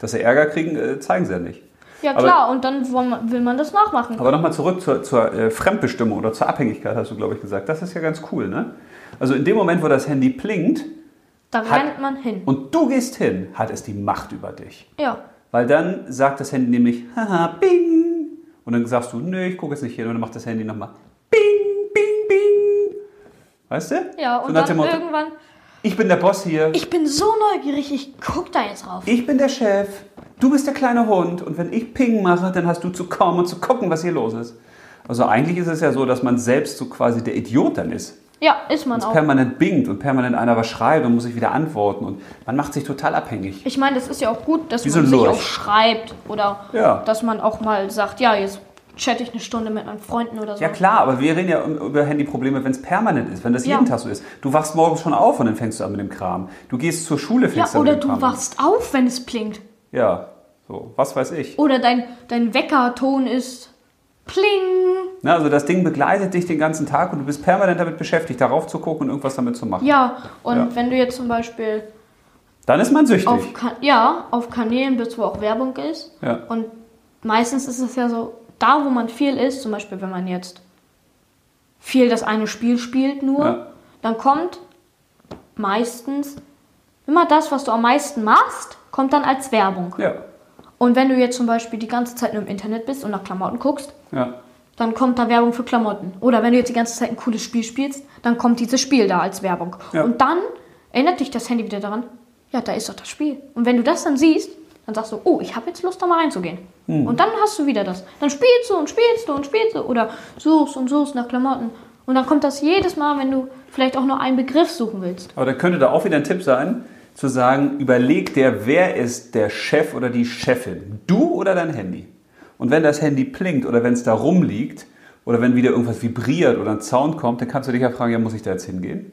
Dass sie Ärger kriegen, äh, zeigen sie ja nicht. ja Aber- klar. und dann will man, will man das nachmachen. Aber nochmal zurück zur, zur äh, Fremdbestimmung oder zur Abhängigkeit, hast du, glaube ich, gesagt. Das ist ja ganz cool, ne? Also in dem Moment, wo das Handy plingt Da Hat- rennt man hin. und du gehst hin, hat es die Macht über dich. Ja. Weil dann sagt das Handy nämlich, haha, bing. Und dann sagst du, nö, ich gucke jetzt nicht hin. Und dann macht das Handy nochmal, bing, bing, bing. Weißt du? Ja, So und dem dann Motto, irgendwann, ich bin der Boss hier. ich bin so neugierig, ich guck da jetzt drauf. Ich bin der Chef, du bist der kleine Hund und wenn ich Ping mache, dann hast du zu kommen und zu gucken, was hier los ist. Also eigentlich ist es ja so, dass man selbst so quasi der Idiot dann ist. Ja, ist man auch. permanent bingt und permanent einer was schreibt und muss sich wieder antworten und man macht sich total abhängig. Ich meine, das ist ja auch gut, dass Wie so man ein sich Lurch. auch schreibt oder Ja. dass man auch mal sagt, ja, jetzt chatte ich eine Stunde mit meinen Freunden oder so. Ja klar, aber wir reden ja über Handyprobleme, wenn es permanent ist, wenn das Ja. jeden Tag so ist. Du wachst morgens schon auf und dann fängst du an mit dem Kram. Du gehst zur Schule, Ja, fängst du an oder mit dem du Kram. wachst auf, wenn es blinkt. Ja, so, was weiß ich. Oder dein, dein Weckerton ist pling. Na, also das Ding begleitet dich den ganzen Tag und du bist permanent damit beschäftigt, darauf zu gucken und irgendwas damit zu machen. Ja, und Ja. wenn du jetzt zum Beispiel Dann ist man süchtig. auf, ja, auf Kanälen bist, wo auch Werbung ist. Ja. Und meistens ist es ja so, da wo man viel ist, zum Beispiel wenn man jetzt viel das eine Spiel spielt nur, Ja. dann kommt meistens immer das, was du am meisten machst, kommt dann als Werbung. Ja. Und wenn du jetzt zum Beispiel die ganze Zeit nur im Internet bist und nach Klamotten guckst, Ja. Dann kommt da Werbung für Klamotten. Oder wenn du jetzt die ganze Zeit ein cooles Spiel spielst, dann kommt dieses Spiel da als Werbung. Ja. Und dann erinnert dich das Handy wieder daran, ja, da ist doch das Spiel. Und wenn du das dann siehst, dann sagst du, oh, ich habe jetzt Lust, da mal reinzugehen. Hm. Und dann hast du wieder das. Dann spielst du und spielst du und spielst du oder suchst und suchst nach Klamotten. Und dann kommt das jedes Mal, wenn du vielleicht auch nur einen Begriff suchen willst. Aber da könnte da auch wieder ein Tipp sein, zu sagen, überleg dir, wer ist der Chef oder die Chefin? Du oder dein Handy? Und wenn das Handy blinkt oder wenn es da rumliegt oder wenn wieder irgendwas vibriert oder ein Sound kommt, dann kannst du dich ja fragen, ja, muss ich da jetzt hingehen?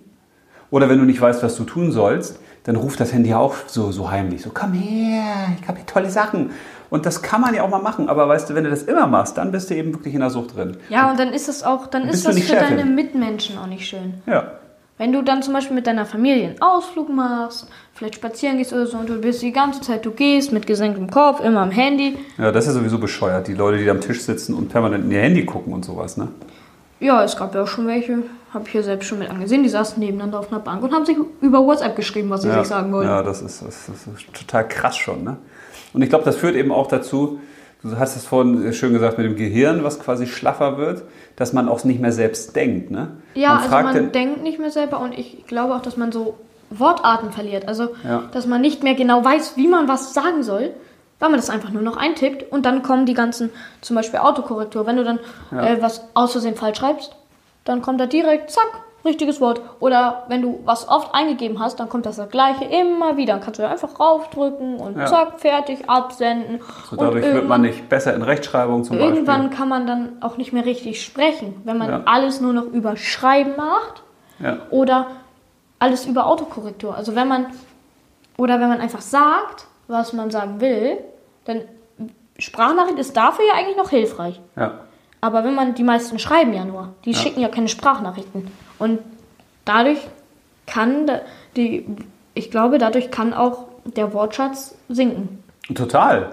Oder wenn du nicht weißt, was du tun sollst, dann ruft das Handy auch so, so heimlich, so komm her, ich habe hier tolle Sachen. Und das kann man ja auch mal machen, aber weißt du, wenn du das immer machst, dann bist du eben wirklich in der Sucht drin. Ja, und dann ist es auch, dann ist das für Chefin? deine Mitmenschen auch nicht schön. Ja. Wenn du dann zum Beispiel mit deiner Familie einen Ausflug machst, vielleicht spazieren gehst oder so und du bist die ganze Zeit, du gehst mit gesenktem Kopf, immer am Handy. Ja, das ist ja sowieso bescheuert, die Leute, die da am Tisch sitzen und permanent in ihr Handy gucken und sowas, ne? Ja, es gab ja auch schon welche, habe ich hier selbst schon mit angesehen, die saßen nebeneinander auf einer Bank und haben sich über WhatsApp geschrieben, was sie ja, sich sagen wollen. Ja, das ist, das, ist, das ist total krass schon. Ne? Und ich glaube, das führt eben auch dazu, du hast es vorhin schön gesagt mit dem Gehirn, was quasi schlaffer wird, dass man auch nicht mehr selbst denkt. Ne? Ja, man also man den- denkt nicht mehr selber und ich glaube auch, dass man so Wortarten verliert. Also, Ja. dass man nicht mehr genau weiß, wie man was sagen soll, weil man das einfach nur noch eintippt und dann kommen die ganzen, zum Beispiel Autokorrektur. Wenn du dann Ja. äh, was aus Versehen falsch schreibst, dann kommt da direkt, zack, richtiges Wort. Oder wenn du was oft eingegeben hast, dann kommt das, das gleiche immer wieder. Dann kannst du einfach raufdrücken und Ja. zack, fertig, absenden. so und dadurch wird man irgendwann- nicht besser in Rechtschreibung zum Irgendwann Beispiel. kann man dann auch nicht mehr richtig sprechen, wenn man Ja. alles nur noch über Schreiben macht Ja. oder alles über Autokorrektur. Also wenn man oder wenn man einfach sagt, was man sagen will, dann Sprachnachricht ist dafür ja eigentlich noch hilfreich. Ja. Aber wenn man die meisten schreiben ja nur, die Ja. schicken ja keine Sprachnachrichten und dadurch kann die ich glaube, dadurch kann auch der Wortschatz sinken. Total.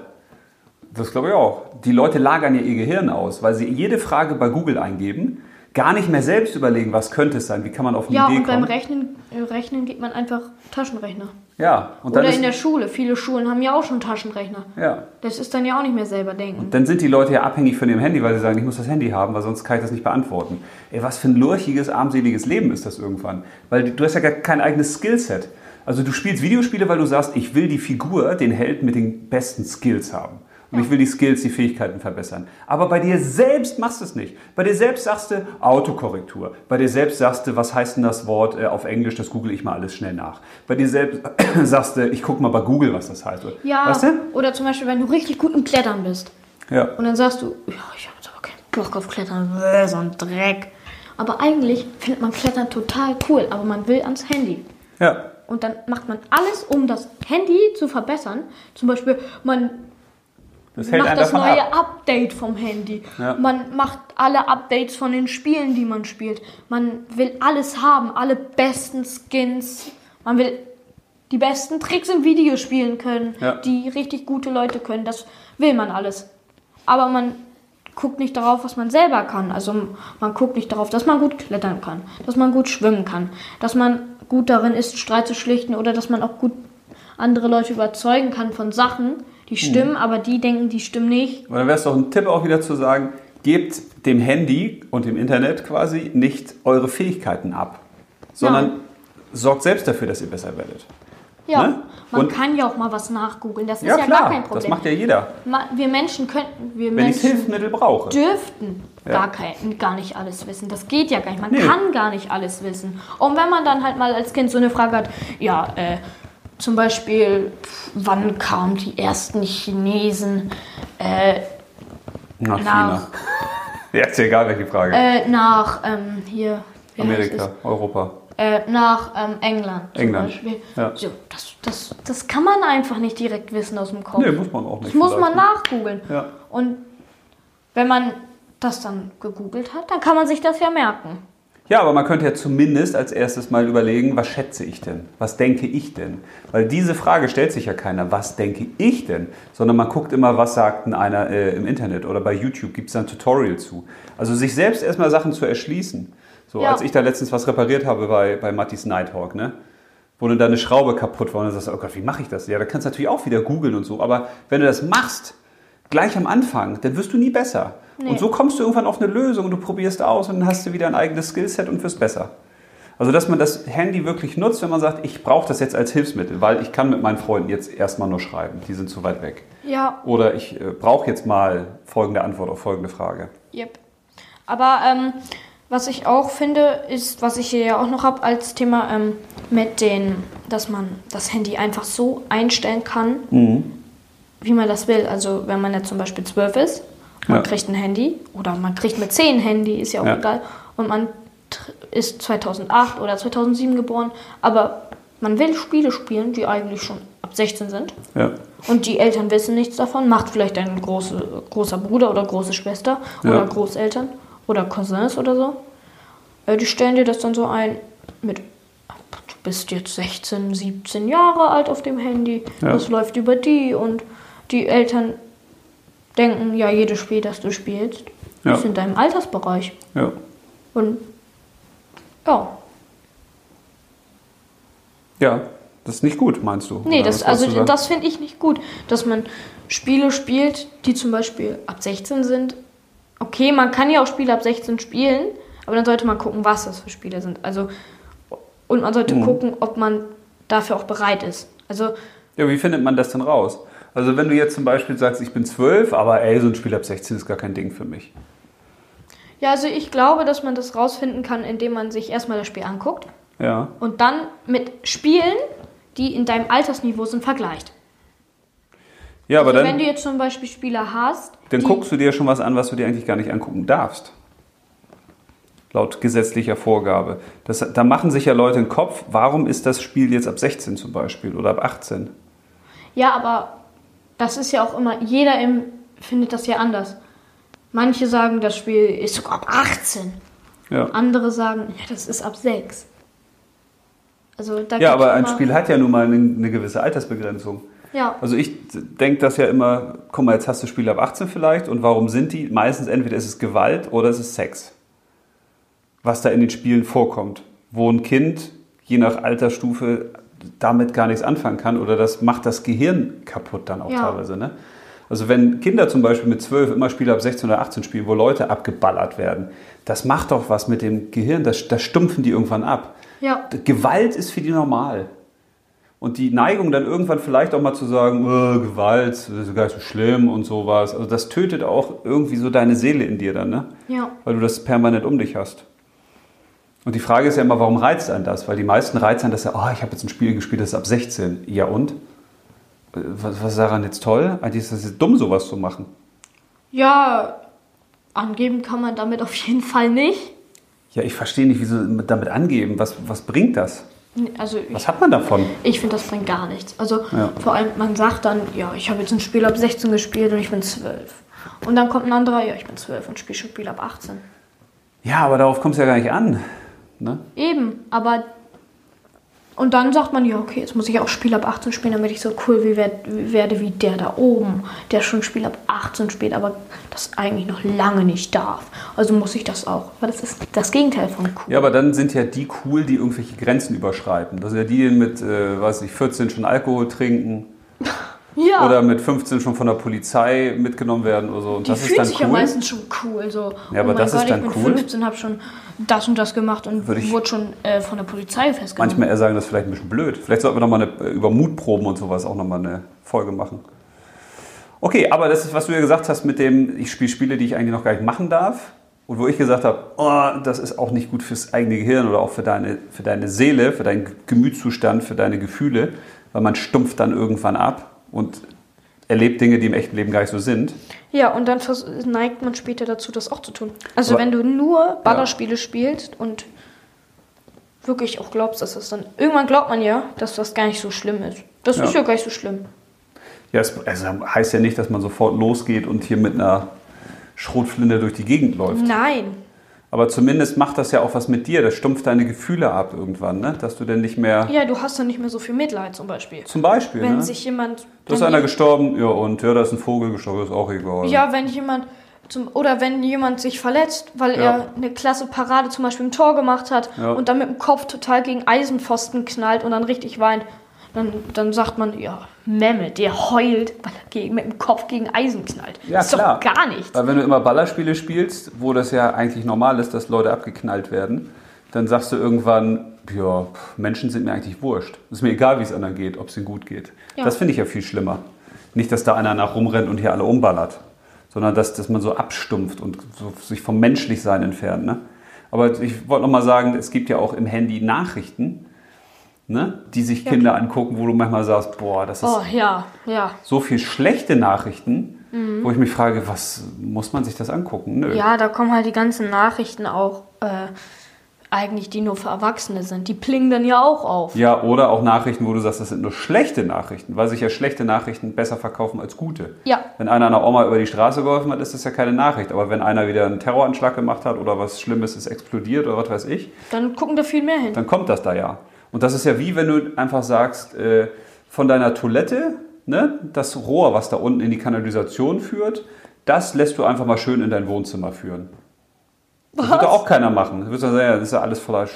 Das glaube ich auch. Die Leute lagern ja ihr Gehirn aus, weil sie jede Frage bei Google eingeben, gar nicht mehr selbst überlegen, was könnte es sein, wie kann man auf eine Ja, Idee und beim kommen. Rechnen, äh, Rechnen gibt man einfach Taschenrechner. Ja, und Oder in der Schule. Viele Schulen haben ja auch schon Taschenrechner. ja. Das ist dann ja auch nicht mehr selber denken. Dann sind die Leute ja abhängig von ihrem Handy, weil sie sagen, ich muss das Handy haben, weil sonst kann ich das nicht beantworten. Ey, was für ein lurchiges, armseliges Leben ist das irgendwann? Weil du hast ja gar kein eigenes Skillset. Also du spielst Videospiele, weil du sagst, ich will die Figur, den Held mit den besten Skills haben. Und ich will die Skills, die Fähigkeiten verbessern. Aber bei dir selbst machst du es nicht. Bei dir selbst sagst du Autokorrektur. Bei dir selbst sagst du, was heißt denn das Wort äh, auf Englisch, das google ich mal alles schnell nach. Bei dir selbst [CLEARS THROAT] sagst du, ich gucke mal bei Google, was das heißt. Ja, Weißt du? oder zum Beispiel, wenn du richtig gut im Klettern bist. Ja. Und dann sagst du, ja, ich habe jetzt aber keinen Bock auf Klettern, Bäh, so ein Dreck. Aber eigentlich findet man Klettern total cool, aber man will ans Handy. Ja. Und dann macht man alles, um das Handy zu verbessern. Zum Beispiel, man Das hält macht das neue ab. Update vom Handy. Ja. Man macht alle Updates von den Spielen, die man spielt. Man will alles haben, alle besten Skins. Man will die besten Tricks im Videospielen können, Ja. die richtig gute Leute können. Das will man alles. Aber man guckt nicht darauf, was man selber kann. Also man guckt nicht darauf, dass man gut klettern kann, dass man gut schwimmen kann, dass man gut darin ist, Streit zu schlichten oder dass man auch gut andere Leute überzeugen kann von Sachen, die stimmen, aber die denken, die stimmen nicht. Und dann wäre es doch ein Tipp auch wieder zu sagen, gebt dem Handy und dem Internet quasi nicht eure Fähigkeiten ab, sondern Ja. sorgt selbst dafür, dass ihr besser werdet. Ja, Ne? man Und- kann ja auch mal was nachgoogeln. Das ist Ja, ja, klar, gar kein Problem. das macht ja jeder. Wir Menschen könnten, wir Wenn Menschen Hilfsmittel brauche. dürften Ja. gar, kein, gar nicht alles wissen. Das geht ja gar nicht. Man Nee. kann gar nicht alles wissen. Und wenn man dann halt mal als Kind so eine Frage hat, ja, äh, zum Beispiel, wann kamen die ersten Chinesen äh, Nach nach- China. [LAUGHS] Ja, ist ja egal, welche Frage. äh, nach ähm, hier Amerika, Europa. Äh, nach ähm, England zum England, Beispiel. ja. So, das, das, das kann man einfach nicht direkt wissen aus dem Kopf. Nee, muss man auch nicht. Das muss man vielleicht. nachgoogeln. Ja. Und wenn man das dann gegoogelt hat, dann kann man sich das ja merken. Ja, aber man könnte ja zumindest als erstes mal überlegen, was schätze ich denn? Was denke ich denn? Weil diese Frage stellt sich ja keiner, was denke ich denn? Sondern man guckt immer, was sagt denn einer äh, im Internet oder bei YouTube gibt es da ein Tutorial zu. Also sich selbst erstmal Sachen zu erschließen. So, Ja. als ich da letztens was repariert habe bei, bei Mattis Nighthawk, ne? wo dann deine Schraube kaputt war und du sagst, oh Gott, wie mache ich das? Ja, da kannst du natürlich auch wieder googeln und so. Aber wenn du das machst, gleich am Anfang, dann wirst du nie besser. Nee. Und so kommst du irgendwann auf eine Lösung und du probierst aus und dann hast du wieder ein eigenes Skillset und wirst besser. Also, dass man das Handy wirklich nutzt, wenn man sagt, ich brauche das jetzt als Hilfsmittel, weil ich kann mit meinen Freunden jetzt erstmal nur schreiben, die sind zu weit weg. Ja, Oder ich äh, brauche jetzt mal folgende Antwort auf folgende Frage. Yep. Aber ähm, was ich auch finde, ist, was ich hier ja auch noch habe als Thema ähm, mit den, dass man das Handy einfach so einstellen kann, wie man das will. Also wenn man jetzt zum Beispiel 12 ist, man Ja. kriegt ein Handy oder man kriegt mit 10 ein Handy, ist ja auch Ja. egal. Und man ist 2008 oder 2007 geboren, aber man will Spiele spielen, die eigentlich schon ab 16 sind. Ja. Und die Eltern wissen nichts davon, macht vielleicht ein große, großer Bruder oder große Schwester oder. Großeltern oder Cousins oder so. Äh, Die stellen dir das dann so ein mit, du bist jetzt 16, 17 Jahre alt auf dem Handy, das läuft über die und die Eltern denken, ja, jedes Spiel, das du spielst, Ja. ist in deinem Altersbereich. Ja. Und ja, Ja, das ist nicht gut, meinst du? Nee, das, also das finde ich nicht gut, dass man Spiele spielt, die zum Beispiel ab 16 sind. Okay, man kann ja auch Spiele ab 16 spielen, aber dann sollte man gucken, was das für Spiele sind. Also und man Mhm. sollte gucken, ob man dafür auch bereit ist. Also Ja, wie findet man das denn raus? Also wenn du jetzt zum Beispiel sagst, ich bin zwölf, aber ey, so ein Spiel ab 16 ist gar kein Ding für mich. ja, also ich glaube, dass man das rausfinden kann, indem man sich erstmal das Spiel anguckt Ja. und dann mit Spielen, die in deinem Altersniveau sind, vergleicht. Ja, aber also dann, wenn du jetzt zum Beispiel Spieler hast, dann guckst du dir schon was an, was du dir eigentlich gar nicht angucken darfst. Laut gesetzlicher Vorgabe. Das, da machen sich ja Leute den Kopf, warum ist das Spiel jetzt ab 16 zum Beispiel oder ab 18? Ja, aber das ist ja auch immer, jeder im, findet das ja anders. Manche sagen, das Spiel ist sogar ab 18. Ja. Andere sagen, ja, das ist ab 6. Also da Ja, aber ein Spiel hat ja nun mal eine, eine gewisse Altersbegrenzung. Ja, Also ich denke das ja immer, guck mal, jetzt hast du Spiele ab 18 vielleicht und warum sind die? Meistens entweder ist es Gewalt oder es ist Sex. Was da in den Spielen vorkommt. Wo ein Kind je nach Altersstufe damit gar nichts anfangen kann oder das macht das Gehirn kaputt dann auch Ja. teilweise. Ne? Also wenn Kinder zum Beispiel mit 12 immer Spiele ab 16 oder 18 spielen, wo Leute abgeballert werden, das macht doch was mit dem Gehirn, das, das stumpfen die irgendwann ab. ja, Gewalt ist für die normal. Und die Neigung dann irgendwann vielleicht auch mal zu sagen, "Oh, Gewalt, das ist gar nicht so schlimm und sowas. Also das tötet auch irgendwie so deine Seele in dir dann, ne? ja. Weil du das permanent um dich hast. Und die Frage ist ja immer, warum reizt einen das? Weil die meisten reizen einen das ja, oh, ich habe jetzt ein Spiel gespielt, das ist ab 16. Ja und? Was, was ist daran jetzt toll? Eigentlich ist das jetzt dumm, sowas zu machen. Ja, angeben kann man damit auf jeden Fall nicht. Ja, ich verstehe nicht, wieso damit angeben. Was, was bringt das? Also ich, Was hat man davon? ich finde, das bringt gar nichts. Also Ja. vor allem, man sagt dann, ja, ich habe jetzt ein Spiel ab 16 gespielt und ich bin 12. Und dann kommt ein anderer, ja, ich bin 12 und spiele schon Spiel ab 18. Ja, aber darauf kommt es ja gar nicht an. Ne? Eben, aber. Und dann sagt man, ja, okay, jetzt muss ich auch Spiel ab 18 spielen, damit ich so cool wie werd, werde wie der da oben, der schon Spiel ab 18 spielt, aber das eigentlich noch lange nicht darf. Also muss ich das auch. Aber das ist das Gegenteil von cool. Ja, aber dann sind ja die cool, die irgendwelche Grenzen überschreiten. Das sind ja die, die mit, äh, weiß ich, 14 schon Alkohol trinken [LAUGHS] Ja, oder mit 15 schon von der Polizei mitgenommen werden oder so. Und die das ist fühlen dann sich ja cool. meistens schon cool. So, Ja, aber oh das ist Gott, dann ich bin cool. 15, habe schon das und das gemacht und Würde ich- wurde schon äh, von der Polizei festgenommen. Manchmal eher sagen, das ist vielleicht ein bisschen blöd. Vielleicht sollten wir nochmal eine, äh, über Mutproben und sowas auch nochmal eine Folge machen. Okay, aber das ist, was du ja gesagt hast mit dem, ich spiele Spiele, die ich eigentlich noch gar nicht machen darf. Und wo ich gesagt habe, oh, das ist auch nicht gut fürs eigene Gehirn oder auch für deine, für deine Seele, für deinen Gemütszustand, für deine Gefühle, weil man stumpft dann irgendwann ab und erlebt Dinge, die im echten Leben gar nicht so sind. Ja, und dann neigt man später dazu, das auch zu tun. Also Aber- wenn du nur Ballerspiele spielst und wirklich auch glaubst, dass das dann... Irgendwann glaubt man ja, dass das gar nicht so schlimm ist. Das Ja. ist ja gar nicht so schlimm. Ja, es also heißt ja nicht, dass man sofort losgeht und hier mit einer Schrotflinte durch die Gegend läuft. Nein. Aber zumindest macht das ja auch was mit dir. Das stumpft deine Gefühle ab irgendwann, ne? Dass du denn nicht mehr. Ja, du hast dann nicht mehr so viel Mitleid zum Beispiel. Zum Beispiel, Wenn ne? sich jemand... Da ist einer gestorben, ja, und ja, da ist ein Vogel gestorben, ist auch egal. Ja, wenn jemand Zum, oder wenn jemand sich verletzt, weil Ja. er eine klasse Parade zum Beispiel im Tor gemacht hat Ja. und dann mit dem Kopf total gegen Eisenpfosten knallt und dann richtig weint, dann, dann sagt man, ja, Mehmet, der heult, weil er gegen, mit dem Kopf gegen Eisen knallt. Ja, das ist klar. doch gar nichts. Weil wenn du immer Ballerspiele spielst, wo das ja eigentlich normal ist, dass Leute abgeknallt werden, dann sagst du irgendwann, ja, Menschen sind mir eigentlich wurscht. Ist mir egal, wie es anderen geht, ob es ihnen gut geht. Ja. Das finde ich ja viel schlimmer. Nicht, dass da einer nach rumrennt und hier alle umballert, sondern dass, dass man so abstumpft und so sich vom Menschlichsein entfernt. Ne? Aber ich wollte noch mal sagen, es gibt ja auch im Handy Nachrichten, ne, die sich Ja, Kinder angucken, wo du manchmal sagst, boah, das ist Oh ja, ja. so viel schlechte Nachrichten, wo ich mich frage, was muss man sich das angucken? Nö. Mhm. Ja, da kommen halt die ganzen Nachrichten auch, äh, eigentlich, die nur für Erwachsene sind. Die plingen dann ja auch auf. Ja, oder auch Nachrichten, wo du sagst, das sind nur schlechte Nachrichten, weil sich ja schlechte Nachrichten besser verkaufen als gute. Ja. Wenn einer einer Oma über die Straße geholfen hat, ist das ja keine Nachricht. Aber wenn einer wieder einen Terroranschlag gemacht hat oder was Schlimmes ist explodiert oder was weiß ich, Dann gucken da viel mehr hin. dann kommt das da ja. Und das ist ja wie, wenn du einfach sagst, äh, von deiner Toilette, ne, das Rohr, was da unten in die Kanalisation führt, das lässt du einfach mal schön in dein Wohnzimmer führen. Das wird doch auch keiner machen. Du ja sagen, ja, das ist ja alles voller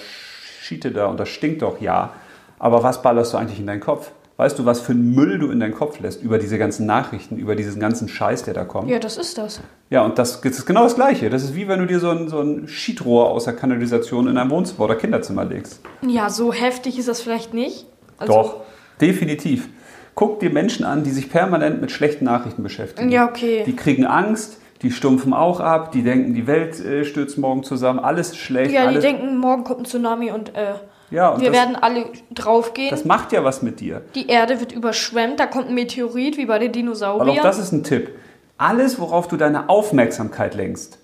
Schiete da und das stinkt doch, ja. Aber was ballerst du eigentlich in deinen Kopf? Weißt du, was für einen Müll du in deinen Kopf lässt über diese ganzen Nachrichten, über diesen ganzen Scheiß, der da kommt? Ja, das ist das. Ja, und das, das ist genau das Gleiche. Das ist wie wenn du dir so ein, so ein Schietrohr aus der Kanalisation in dein Wohnzimmer oder Kinderzimmer legst. Ja, so heftig ist das vielleicht nicht. Also, Doch, definitiv. Guck dir Menschen an, die sich permanent mit schlechten Nachrichten beschäftigen. Ja, okay. Die kriegen Angst, die stumpfen auch ab, die denken, die Welt äh, stürzt morgen zusammen, alles schlecht. Ja, die denken, morgen kommt ein Tsunami und, äh, ja, wir das, werden alle draufgehen. das macht ja was mit dir. die Erde wird überschwemmt, da kommt ein Meteorit, wie bei den Dinosauriern. auch das ist ein Tipp. Alles, worauf du deine Aufmerksamkeit lenkst,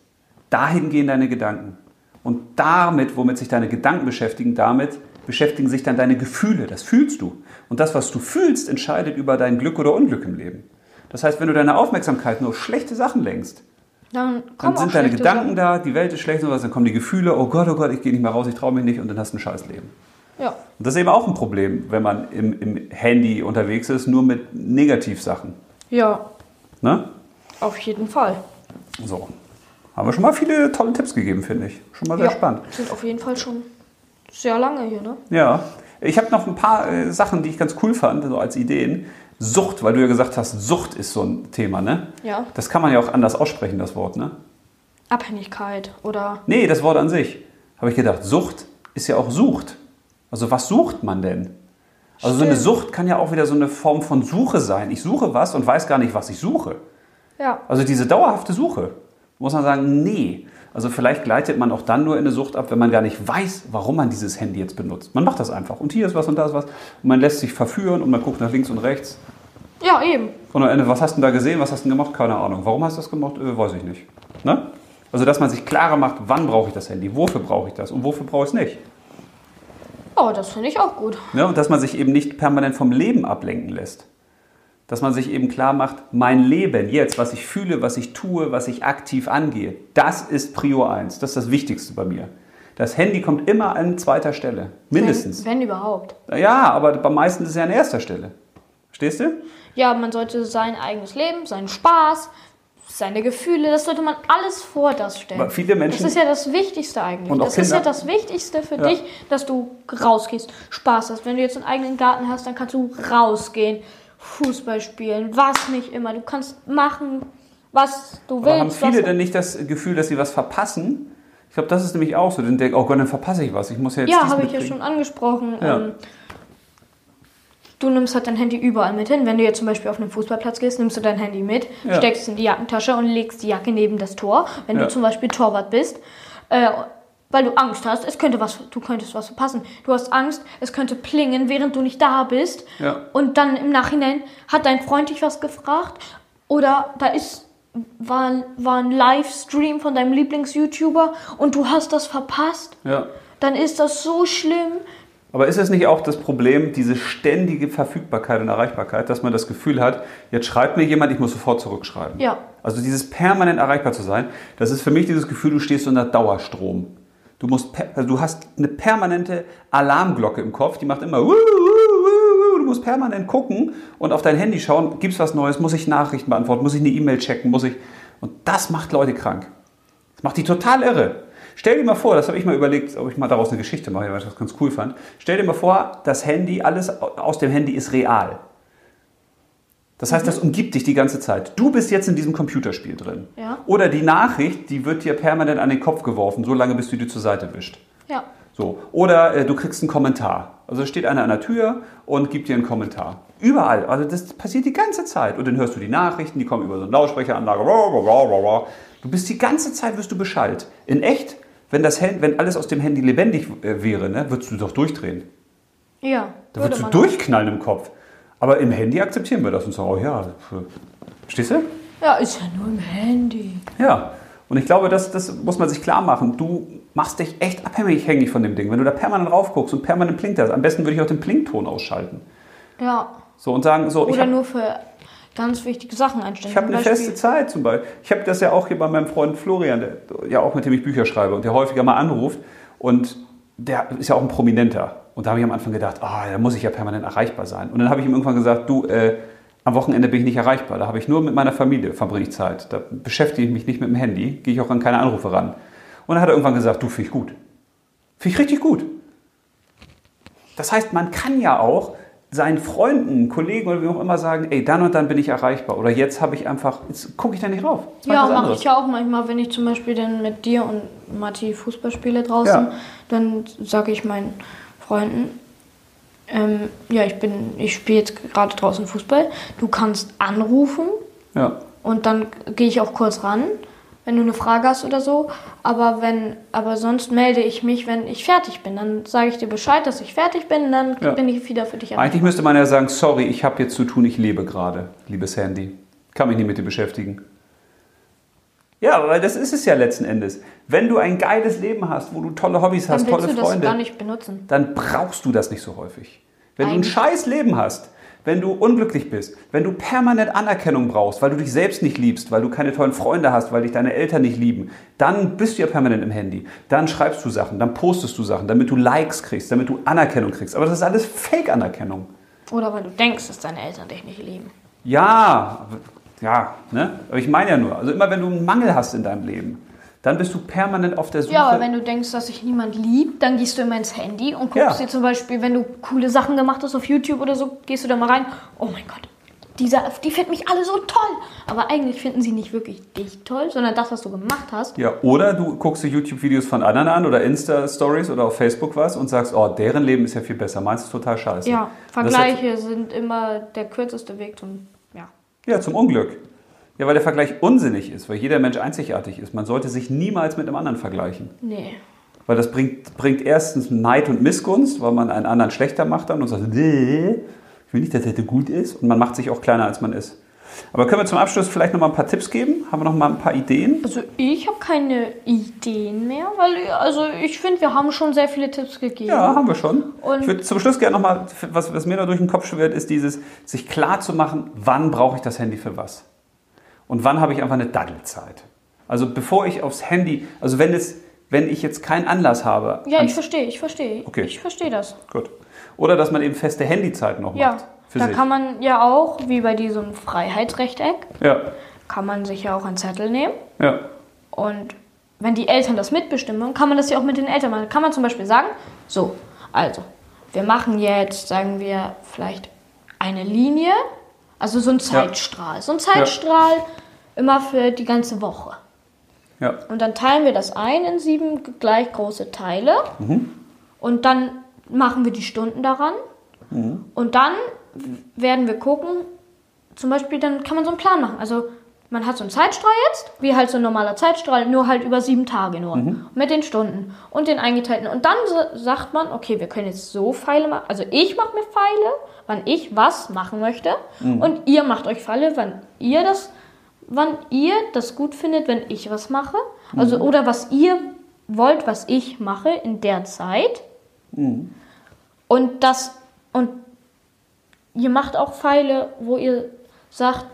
dahin gehen deine Gedanken. Und damit, womit sich deine Gedanken beschäftigen, damit beschäftigen sich dann deine Gefühle. Das fühlst du. Und das, was du fühlst, entscheidet über dein Glück oder Unglück im Leben. Das heißt, wenn du deine Aufmerksamkeit nur auf schlechte Sachen lenkst, dann dann sind deine Gedanken da, die Welt ist schlecht und was, dann kommen die Gefühle, oh Gott, oh Gott, ich gehe nicht mehr raus, ich traue mich nicht und dann hast du ein scheiß Leben. Ja. Und das ist eben auch ein Problem, wenn man im, im Handy unterwegs ist, nur mit Negativsachen. ja, Ne? auf jeden Fall. So. Haben wir schon mal viele tolle Tipps gegeben, finde ich. Schon mal sehr ja, spannend. sind auf jeden Fall schon sehr lange hier, ne? Ja. Ich habe noch ein paar äh, Sachen, die ich ganz cool fand, so als Ideen. Sucht, weil du ja gesagt hast, Sucht ist so ein Thema, ne? Ja. Das kann man ja auch anders aussprechen, das Wort, ne? Abhängigkeit oder Nee, das Wort an sich. Habe ich gedacht, Sucht ist ja auch Sucht. Also was sucht man denn? Also so eine Stimmt. Sucht kann ja auch wieder so eine Form von Suche sein. Ich suche was und weiß gar nicht, was ich suche. ja. Also diese dauerhafte Suche, muss man sagen, nee. Also vielleicht gleitet man auch dann nur in eine Sucht ab, wenn man gar nicht weiß, warum man dieses Handy jetzt benutzt. Man macht das einfach. Und hier ist was und da ist was. Und man lässt sich verführen und man guckt nach links und rechts. Ja, eben. Und am Ende, was hast du da gesehen, was hast du gemacht? Keine Ahnung. Warum hast du das gemacht? Äh, weiß ich nicht. Ne? Also dass man sich klarer macht, wann brauche ich das Handy, wofür brauche ich das und wofür brauche ich es nicht. Oh, das finde ich auch gut. Ne? Und dass man sich eben nicht permanent vom Leben ablenken lässt. Dass man sich eben klar macht, mein Leben jetzt, was ich fühle, was ich tue, was ich aktiv angehe, das ist Prio 1. Das ist das Wichtigste bei mir. Das Handy kommt immer an zweiter Stelle. Mindestens. Wenn, wenn überhaupt. Ja, aber beim meisten ist es ja an erster Stelle. Verstehst du? Ja, man sollte sein eigenes Leben, seinen Spaß, seine Gefühle, das sollte man alles vor das stellen. Aber viele Menschen- das ist ja das Wichtigste eigentlich. Und auch das ist ja Kinder- das Wichtigste für Ja. dich, dass du rausgehst, Spaß hast. Wenn du jetzt einen eigenen Garten hast, dann kannst du rausgehen, Fußball spielen, was nicht immer. Du kannst machen, was du Aber haben willst. viele denn nicht das Gefühl, dass sie was verpassen? Ich glaube, das ist nämlich auch so. Dann denken, oh Gott, dann verpasse ich was. Ich muss ja jetzt Ja, habe ich ja schon angesprochen. Ja. Ähm, du nimmst halt dein Handy überall mit hin. Wenn du jetzt zum Beispiel auf einen Fußballplatz gehst, nimmst du dein Handy mit, Ja. steckst es in die Jackentasche und legst die Jacke neben das Tor. Wenn Ja. du zum Beispiel Torwart bist, äh, weil du Angst hast, es könnte was, du könntest was verpassen. Du hast Angst, es könnte plingen, während du nicht da bist. Ja. Und dann im Nachhinein hat dein Freund dich was gefragt oder da ist war, war ein Livestream von deinem Lieblings-YouTuber und du hast das verpasst, Ja. dann ist das so schlimm. Aber ist es nicht auch das Problem, diese ständige Verfügbarkeit und Erreichbarkeit, dass man das Gefühl hat, jetzt schreibt mir jemand, ich muss sofort zurückschreiben? Ja. Also dieses permanent erreichbar zu sein, das ist für mich dieses Gefühl, du stehst unter Dauerstrom. Du, musst, also du hast eine permanente Alarmglocke im Kopf, die macht immer, wuh. du musst permanent gucken und auf dein Handy schauen, gibt es was Neues, muss ich Nachrichten beantworten, muss ich eine E-Mail checken, muss ich. Und das macht Leute krank. Das macht die total irre. Stell dir mal vor, das habe ich mal überlegt, ob ich mal daraus eine Geschichte mache, weil ich das ganz cool fand. Stell dir mal vor, das Handy, alles aus dem Handy ist real. Das heißt, das umgibt dich die ganze Zeit. Du bist jetzt in diesem Computerspiel drin. Ja. Oder die Nachricht, die wird dir permanent an den Kopf geworfen, solange bis du die zur Seite wischt. Ja. So. Oder äh, du kriegst einen Kommentar. Also steht einer an der Tür und gibt dir einen Kommentar. Überall. Also das passiert die ganze Zeit. Und dann hörst du die Nachrichten, die kommen über so eine Lautsprecheranlage. Du bist die ganze Zeit wirst du Bescheid. In echt, wenn, das Hand, wenn alles aus dem Handy lebendig äh, wäre, ne, würdest du doch durchdrehen. Ja. Da würde würdest du durchknallen im Kopf. Aber im Handy akzeptieren wir das und sagen, oh ja, verstehst du? Ja, ist ja nur im Handy. Ja. Und ich glaube, das, das muss man sich klar machen. Du machst dich echt abhängig hängig von dem Ding. Wenn du da permanent raufguckst und permanent blinkt das, am besten würde ich auch den Blinkton ausschalten. Ja. So und sagen, so, ich Oder habe nur für ganz wichtige Sachen einstellen. ich hab Zum eine feste Zeit zum Beispiel. Ich habe das ja auch hier bei meinem Freund Florian, der, ja auch mit dem ich Bücher schreibe und der häufiger mal anruft. Und der ist ja auch ein Prominenter. Und da habe ich am Anfang gedacht, ah, da muss ich ja permanent erreichbar sein. Und dann habe ich ihm irgendwann gesagt, du, äh, am Wochenende bin ich nicht erreichbar. Da habe ich nur mit meiner Familie verbringe ich Zeit. Da beschäftige ich mich nicht mit dem Handy, gehe ich auch an keine Anrufe ran. Und dann hat er irgendwann gesagt, du, finde ich gut. Finde ich richtig gut. Das heißt, man kann ja auch seinen Freunden, Kollegen oder wie auch immer sagen, ey, dann und dann bin ich erreichbar. Oder jetzt habe ich einfach, jetzt gucke ich da nicht rauf. Ja, mache ich ja auch manchmal, wenn ich zum Beispiel dann mit dir und Matti Fußball spiele draußen, Ja. dann sage ich meinen Freunden, ähm, ja, ich bin, ich spiele jetzt gerade draußen Fußball. Du kannst anrufen Ja. und dann gehe ich auch kurz ran, wenn du eine Frage hast oder so. Aber wenn, aber sonst melde ich mich, wenn ich fertig bin. Dann sage ich dir Bescheid, dass ich fertig bin, dann Ja. bin ich wieder für dich Eigentlich müsste man ja sagen, sorry, ich habe jetzt zu tun, ich lebe gerade, liebes Handy. Kann mich nicht mit dir beschäftigen. Ja, weil das ist es ja letzten Endes. Wenn du ein geiles Leben hast, wo du tolle Hobbys Dann hast, tolle du das Freunde, gar nicht benutzen. dann brauchst du das nicht so häufig. Wenn du ein Eigentlich- scheiß Leben hast, wenn du unglücklich bist, wenn du permanent Anerkennung brauchst, weil du dich selbst nicht liebst, weil du keine tollen Freunde hast, weil dich deine Eltern nicht lieben, dann bist du ja permanent im Handy. Dann schreibst du Sachen, dann postest du Sachen, damit du Likes kriegst, damit du Anerkennung kriegst. Aber das ist alles Fake-Anerkennung. Oder weil du denkst, dass deine Eltern dich nicht lieben. Ja, ja, ne? Aber ich meine ja nur, also immer wenn du einen Mangel hast in deinem Leben, dann bist du permanent auf der Suche. Ja, aber wenn du denkst, dass sich niemand liebt, dann gehst du immer ins Handy und guckst Ja. dir zum Beispiel, wenn du coole Sachen gemacht hast auf YouTube oder so, gehst du da mal rein. Oh mein Gott, dieser, die finden mich alle so toll. Aber eigentlich finden sie nicht wirklich dich toll, sondern das, was du gemacht hast. ja, oder du guckst dir YouTube-Videos von anderen an oder Insta-Stories oder auf Facebook was und sagst, oh, deren Leben ist ja viel besser, meins ist total scheiße. Ja, Vergleiche sind immer der kürzeste Weg zum, ja. Zum Unglück. Ja, weil der Vergleich unsinnig ist, weil jeder Mensch einzigartig ist. Man sollte sich niemals mit einem anderen vergleichen. Nee. Weil das bringt, bringt erstens Neid und Missgunst, weil man einen anderen schlechter macht dann und sagt, nee, ich will nicht, dass er so gut ist. Und man macht sich auch kleiner, als man ist. Aber können wir zum Abschluss vielleicht noch mal ein paar Tipps geben? Haben wir noch mal ein paar Ideen? Also ich habe keine Ideen mehr, weil also ich finde, wir haben schon sehr viele Tipps gegeben. Ja, haben wir schon. Und- ich würde zum Schluss gerne noch mal, was, was mir da durch den Kopf schwirrt, ist dieses, sich klar zu machen, wann brauche ich das Handy für was? Und wann habe ich einfach eine Daddelzeit? Also bevor ich aufs Handy, also wenn es, wenn ich jetzt keinen Anlass habe. Ja, ich verstehe, ich verstehe. Okay. Ich verstehe das. Gut. Oder dass man eben feste Handyzeiten noch Ja, macht. Für da sich. kann man ja auch, wie bei diesem Freiheitsrechteck, ja, kann man sich ja auch einen Zettel nehmen. ja, Und wenn die Eltern das mitbestimmen, kann man das ja auch mit den Eltern machen. Kann man zum Beispiel sagen, so, also, wir machen jetzt, sagen wir, vielleicht eine Linie, also so ein Zeitstrahl. So ein Zeitstrahl immer für die ganze Woche. ja, Und dann teilen wir das ein in sieben gleich große Teile. Und dann machen wir die Stunden daran. Und dann werden wir gucken, zum Beispiel, dann kann man so einen Plan machen. Also man hat so einen Zeitstrahl jetzt, wie halt so ein normaler Zeitstrahl, nur halt über sieben Tage nur. Mit den Stunden und den eingeteilten. Und dann sa- sagt man, okay, wir können jetzt so Pfeile machen. Also ich mache mir Pfeile, wann ich was machen möchte. Und ihr macht euch Pfeile, wann ihr das, wann ihr das gut findet, wenn ich was mache. Also oder was ihr wollt, was ich mache in der Zeit. Und das und ihr macht auch Pfeile, wo ihr sagt,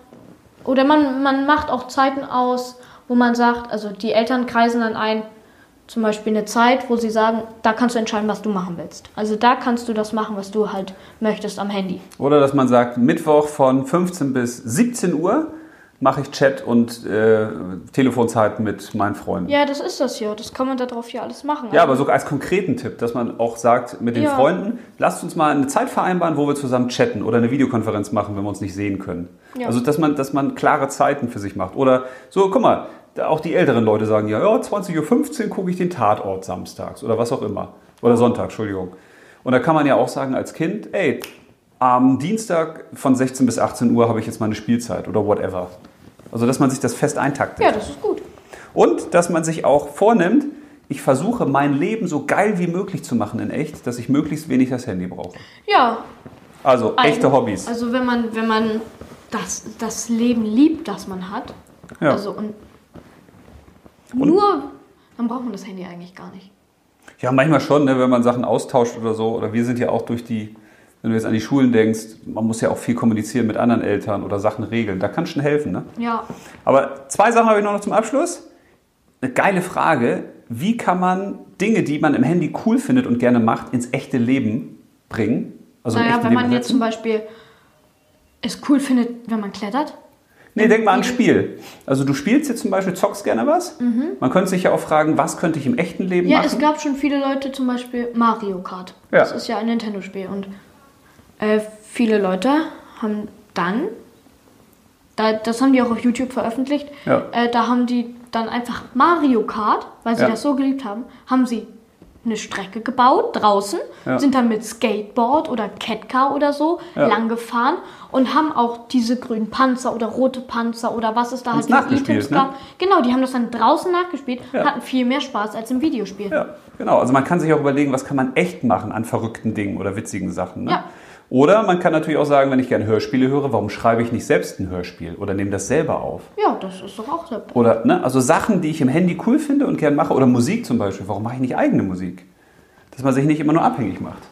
oder man, man macht auch Zeiten aus, wo man sagt, also die Eltern kreisen dann ein, zum Beispiel eine Zeit, wo sie sagen, da kannst du entscheiden, was du machen willst. Also da kannst du das machen, was du halt möchtest am Handy. Oder dass man sagt, Mittwoch von 15 bis 17 Uhr mache ich Chat und äh, Telefonzeit mit meinen Freunden. Ja, das ist das ja. Das kann man darauf ja alles machen. Ja, aber sogar als konkreten Tipp, dass man auch sagt mit den Ja. Freunden, lasst uns mal eine Zeit vereinbaren, wo wir zusammen chatten oder eine Videokonferenz machen, wenn wir uns nicht sehen können. Ja. Also dass man, dass man klare Zeiten für sich macht. Oder so, guck mal, auch die älteren Leute sagen ja, ja 20.15 Uhr gucke ich den Tatort samstags oder was auch immer. Oder Sonntag, Entschuldigung. Und da kann man ja auch sagen als Kind, ey, am Dienstag von 16 bis 18 Uhr habe ich jetzt meine Spielzeit oder whatever. Also dass man sich das fest eintaktet. ja, das ist gut. Und dass man sich auch vornimmt, ich versuche mein Leben so geil wie möglich zu machen in echt, dass ich möglichst wenig das Handy brauche. Ja. Also echte Eigen- Hobbys. Also wenn man, wenn man das, das Leben liebt, das man hat, Ja. also und nur, dann braucht man das Handy eigentlich gar nicht. Ja, manchmal schon, ne, wenn man Sachen austauscht oder so. Oder wir sind ja auch durch die, wenn du jetzt an die Schulen denkst, man muss ja auch viel kommunizieren mit anderen Eltern oder Sachen regeln. Da kann schon helfen. Ne? Ja. Aber zwei Sachen habe ich noch zum Abschluss. Eine geile Frage. Wie kann man Dinge, die man im Handy cool findet und gerne macht, ins echte Leben bringen? Also naja, wenn man jetzt zum Beispiel es cool findet, wenn man klettert. Nee, denk mal an ein Spiel. Also du spielst jetzt zum Beispiel, zockst gerne was. Man könnte sich ja auch fragen, was könnte ich im echten Leben Mhm. Ja, machen? es gab schon viele Leute, zum Beispiel Mario Kart. Ja. Das ist ja ein Nintendo-Spiel. Und äh, viele Leute haben dann, da, das haben die auch auf YouTube veröffentlicht, Ja. äh, da haben die dann einfach Mario Kart, weil sie Ja. das so geliebt haben, haben sie eine Strecke gebaut draußen, Ja. sind dann mit Skateboard oder Catcar oder so Ja. lang gefahren und haben auch diese grünen Panzer oder rote Panzer oder was es da Haben's halt für nachgespielt, E-Tipps ne? gab. Genau, die haben das dann draußen nachgespielt, Ja. hatten viel mehr Spaß als im Videospiel. Ja, genau. Also man kann sich auch überlegen, was kann man echt machen an verrückten Dingen oder witzigen Sachen. Ne? Ja. Oder man kann natürlich auch sagen, wenn ich gerne Hörspiele höre, warum schreibe ich nicht selbst ein Hörspiel oder nehme das selber auf? Ja, das ist doch auch super. Oder, ne, also Sachen, die ich im Handy cool finde und gern mache. Oder Musik zum Beispiel. Warum mache ich nicht eigene Musik? Dass man sich nicht immer nur abhängig macht.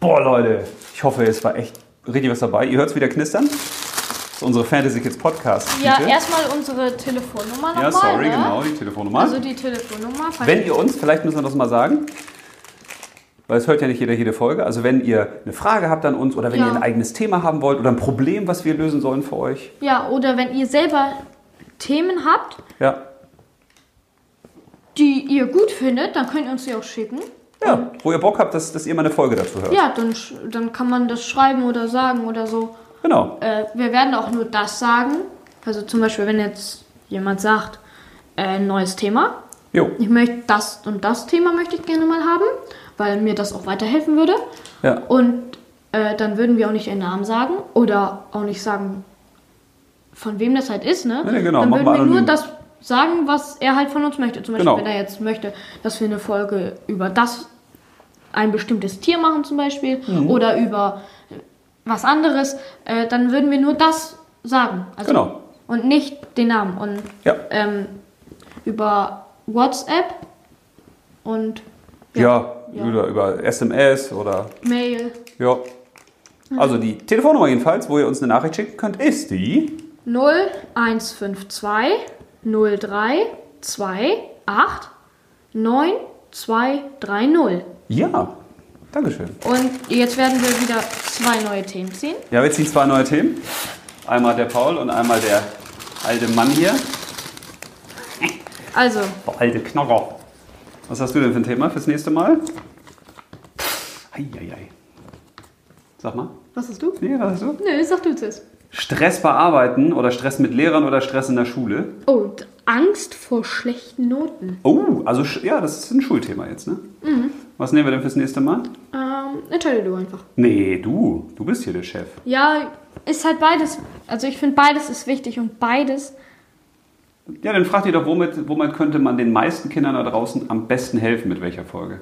Boah, Leute, ich hoffe, es war echt richtig was dabei. Ihr hört es wieder knistern. Das ist unsere Fantasy Kids Podcast. Ja, erstmal unsere Telefonnummer nochmal. Ja, sorry, ne? genau, die Telefonnummer. Also die Telefonnummer. Wenn ihr uns, vielleicht müssen wir das mal sagen, weil es hört ja nicht jeder jede Folge, also wenn ihr eine Frage habt an uns oder wenn Ja. ihr ein eigenes Thema haben wollt oder ein Problem, was wir lösen sollen für euch, ja, oder wenn ihr selber Themen habt, ja, die ihr gut findet, dann könnt ihr uns die auch schicken. ja wo ihr Bock habt, dass, dass ihr mal eine Folge dazu hört. Ja, dann, dann kann man das schreiben oder sagen oder so. Genau. Äh, wir werden auch nur das sagen. Also zum Beispiel, wenn jetzt jemand sagt, äh, neues Thema. Jo. Ich möchte das und das Thema möchte ich gerne mal haben, weil mir das auch weiterhelfen würde. Ja. Und äh, dann würden wir auch nicht ihren Namen sagen oder auch nicht sagen, von wem das halt ist, ne? Nee, genau, Dann würden wir nur das sagen, was er halt von uns möchte. Zum Beispiel, Genau. wenn er jetzt möchte, dass wir eine Folge über das, ein bestimmtes Tier machen zum Beispiel Mhm. oder über was anderes, äh, dann würden wir nur das sagen. Also, Genau. Und nicht den Namen. Und Ja. ähm, über WhatsApp und Ja, Ja. Oder über SMS oder Mail ja. Also die Telefonnummer jedenfalls, wo ihr uns eine Nachricht schicken könnt, ist die 0152 03 28 9230. Ja. Dankeschön. Und jetzt werden wir wieder zwei neue Themen ziehen. Ja, wir ziehen zwei neue Themen. Einmal der Paul und einmal der alte Mann hier. Also, Der alte Knorrer. Was hast du denn für ein Thema fürs nächste Mal? Eieiei. Sag mal. was hast du? Nee, was hast du? Nö, sag du zuerst. Stress bearbeiten oder Stress mit Lehrern oder Stress in der Schule? Oh, d- Angst vor schlechten Noten. Oh, also ja, das ist ein Schulthema jetzt, ne? Was nehmen wir denn fürs nächste Mal? Ähm, entscheide du einfach. Nee, du. Du bist hier der Chef. Ja, ist halt beides. Also ich finde beides ist wichtig und beides. Ja, dann frag dich doch, womit, womit könnte man den meisten Kindern da draußen am besten helfen, mit welcher Folge?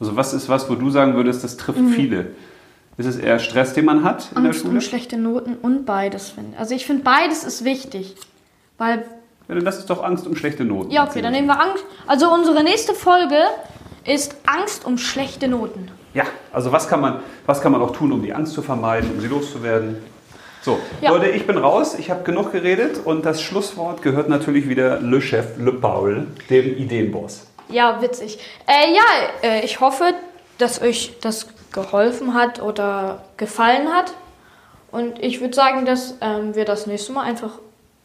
Also was ist was, wo du sagen würdest, das trifft viele? Ist es eher Stress, den man hat in der Angst Schule? um schlechte Noten und beides. Also ich finde beides ist wichtig. Weil, Ja, dann lass es doch Angst um schlechte Noten. ja, okay, dann nehmen wir Angst. Also unsere nächste Folge ist Angst um schlechte Noten. Ja, also was kann, man, was kann man auch tun, um die Angst zu vermeiden, um sie loszuwerden? So, Ja. Leute, ich bin raus, ich habe genug geredet und das Schlusswort gehört natürlich wieder Le Chef, Le Paul, dem Ideenboss. Ja, witzig. Äh, ja, äh, ich hoffe, dass euch das geholfen hat oder gefallen hat. Und ich würde sagen, dass ähm, wir das nächste Mal einfach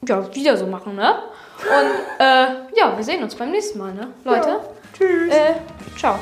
ja, wieder so machen, ne? Und äh, ja, wir sehen uns beim nächsten Mal, ne? Leute. Ja, tschüss. Äh, ciao.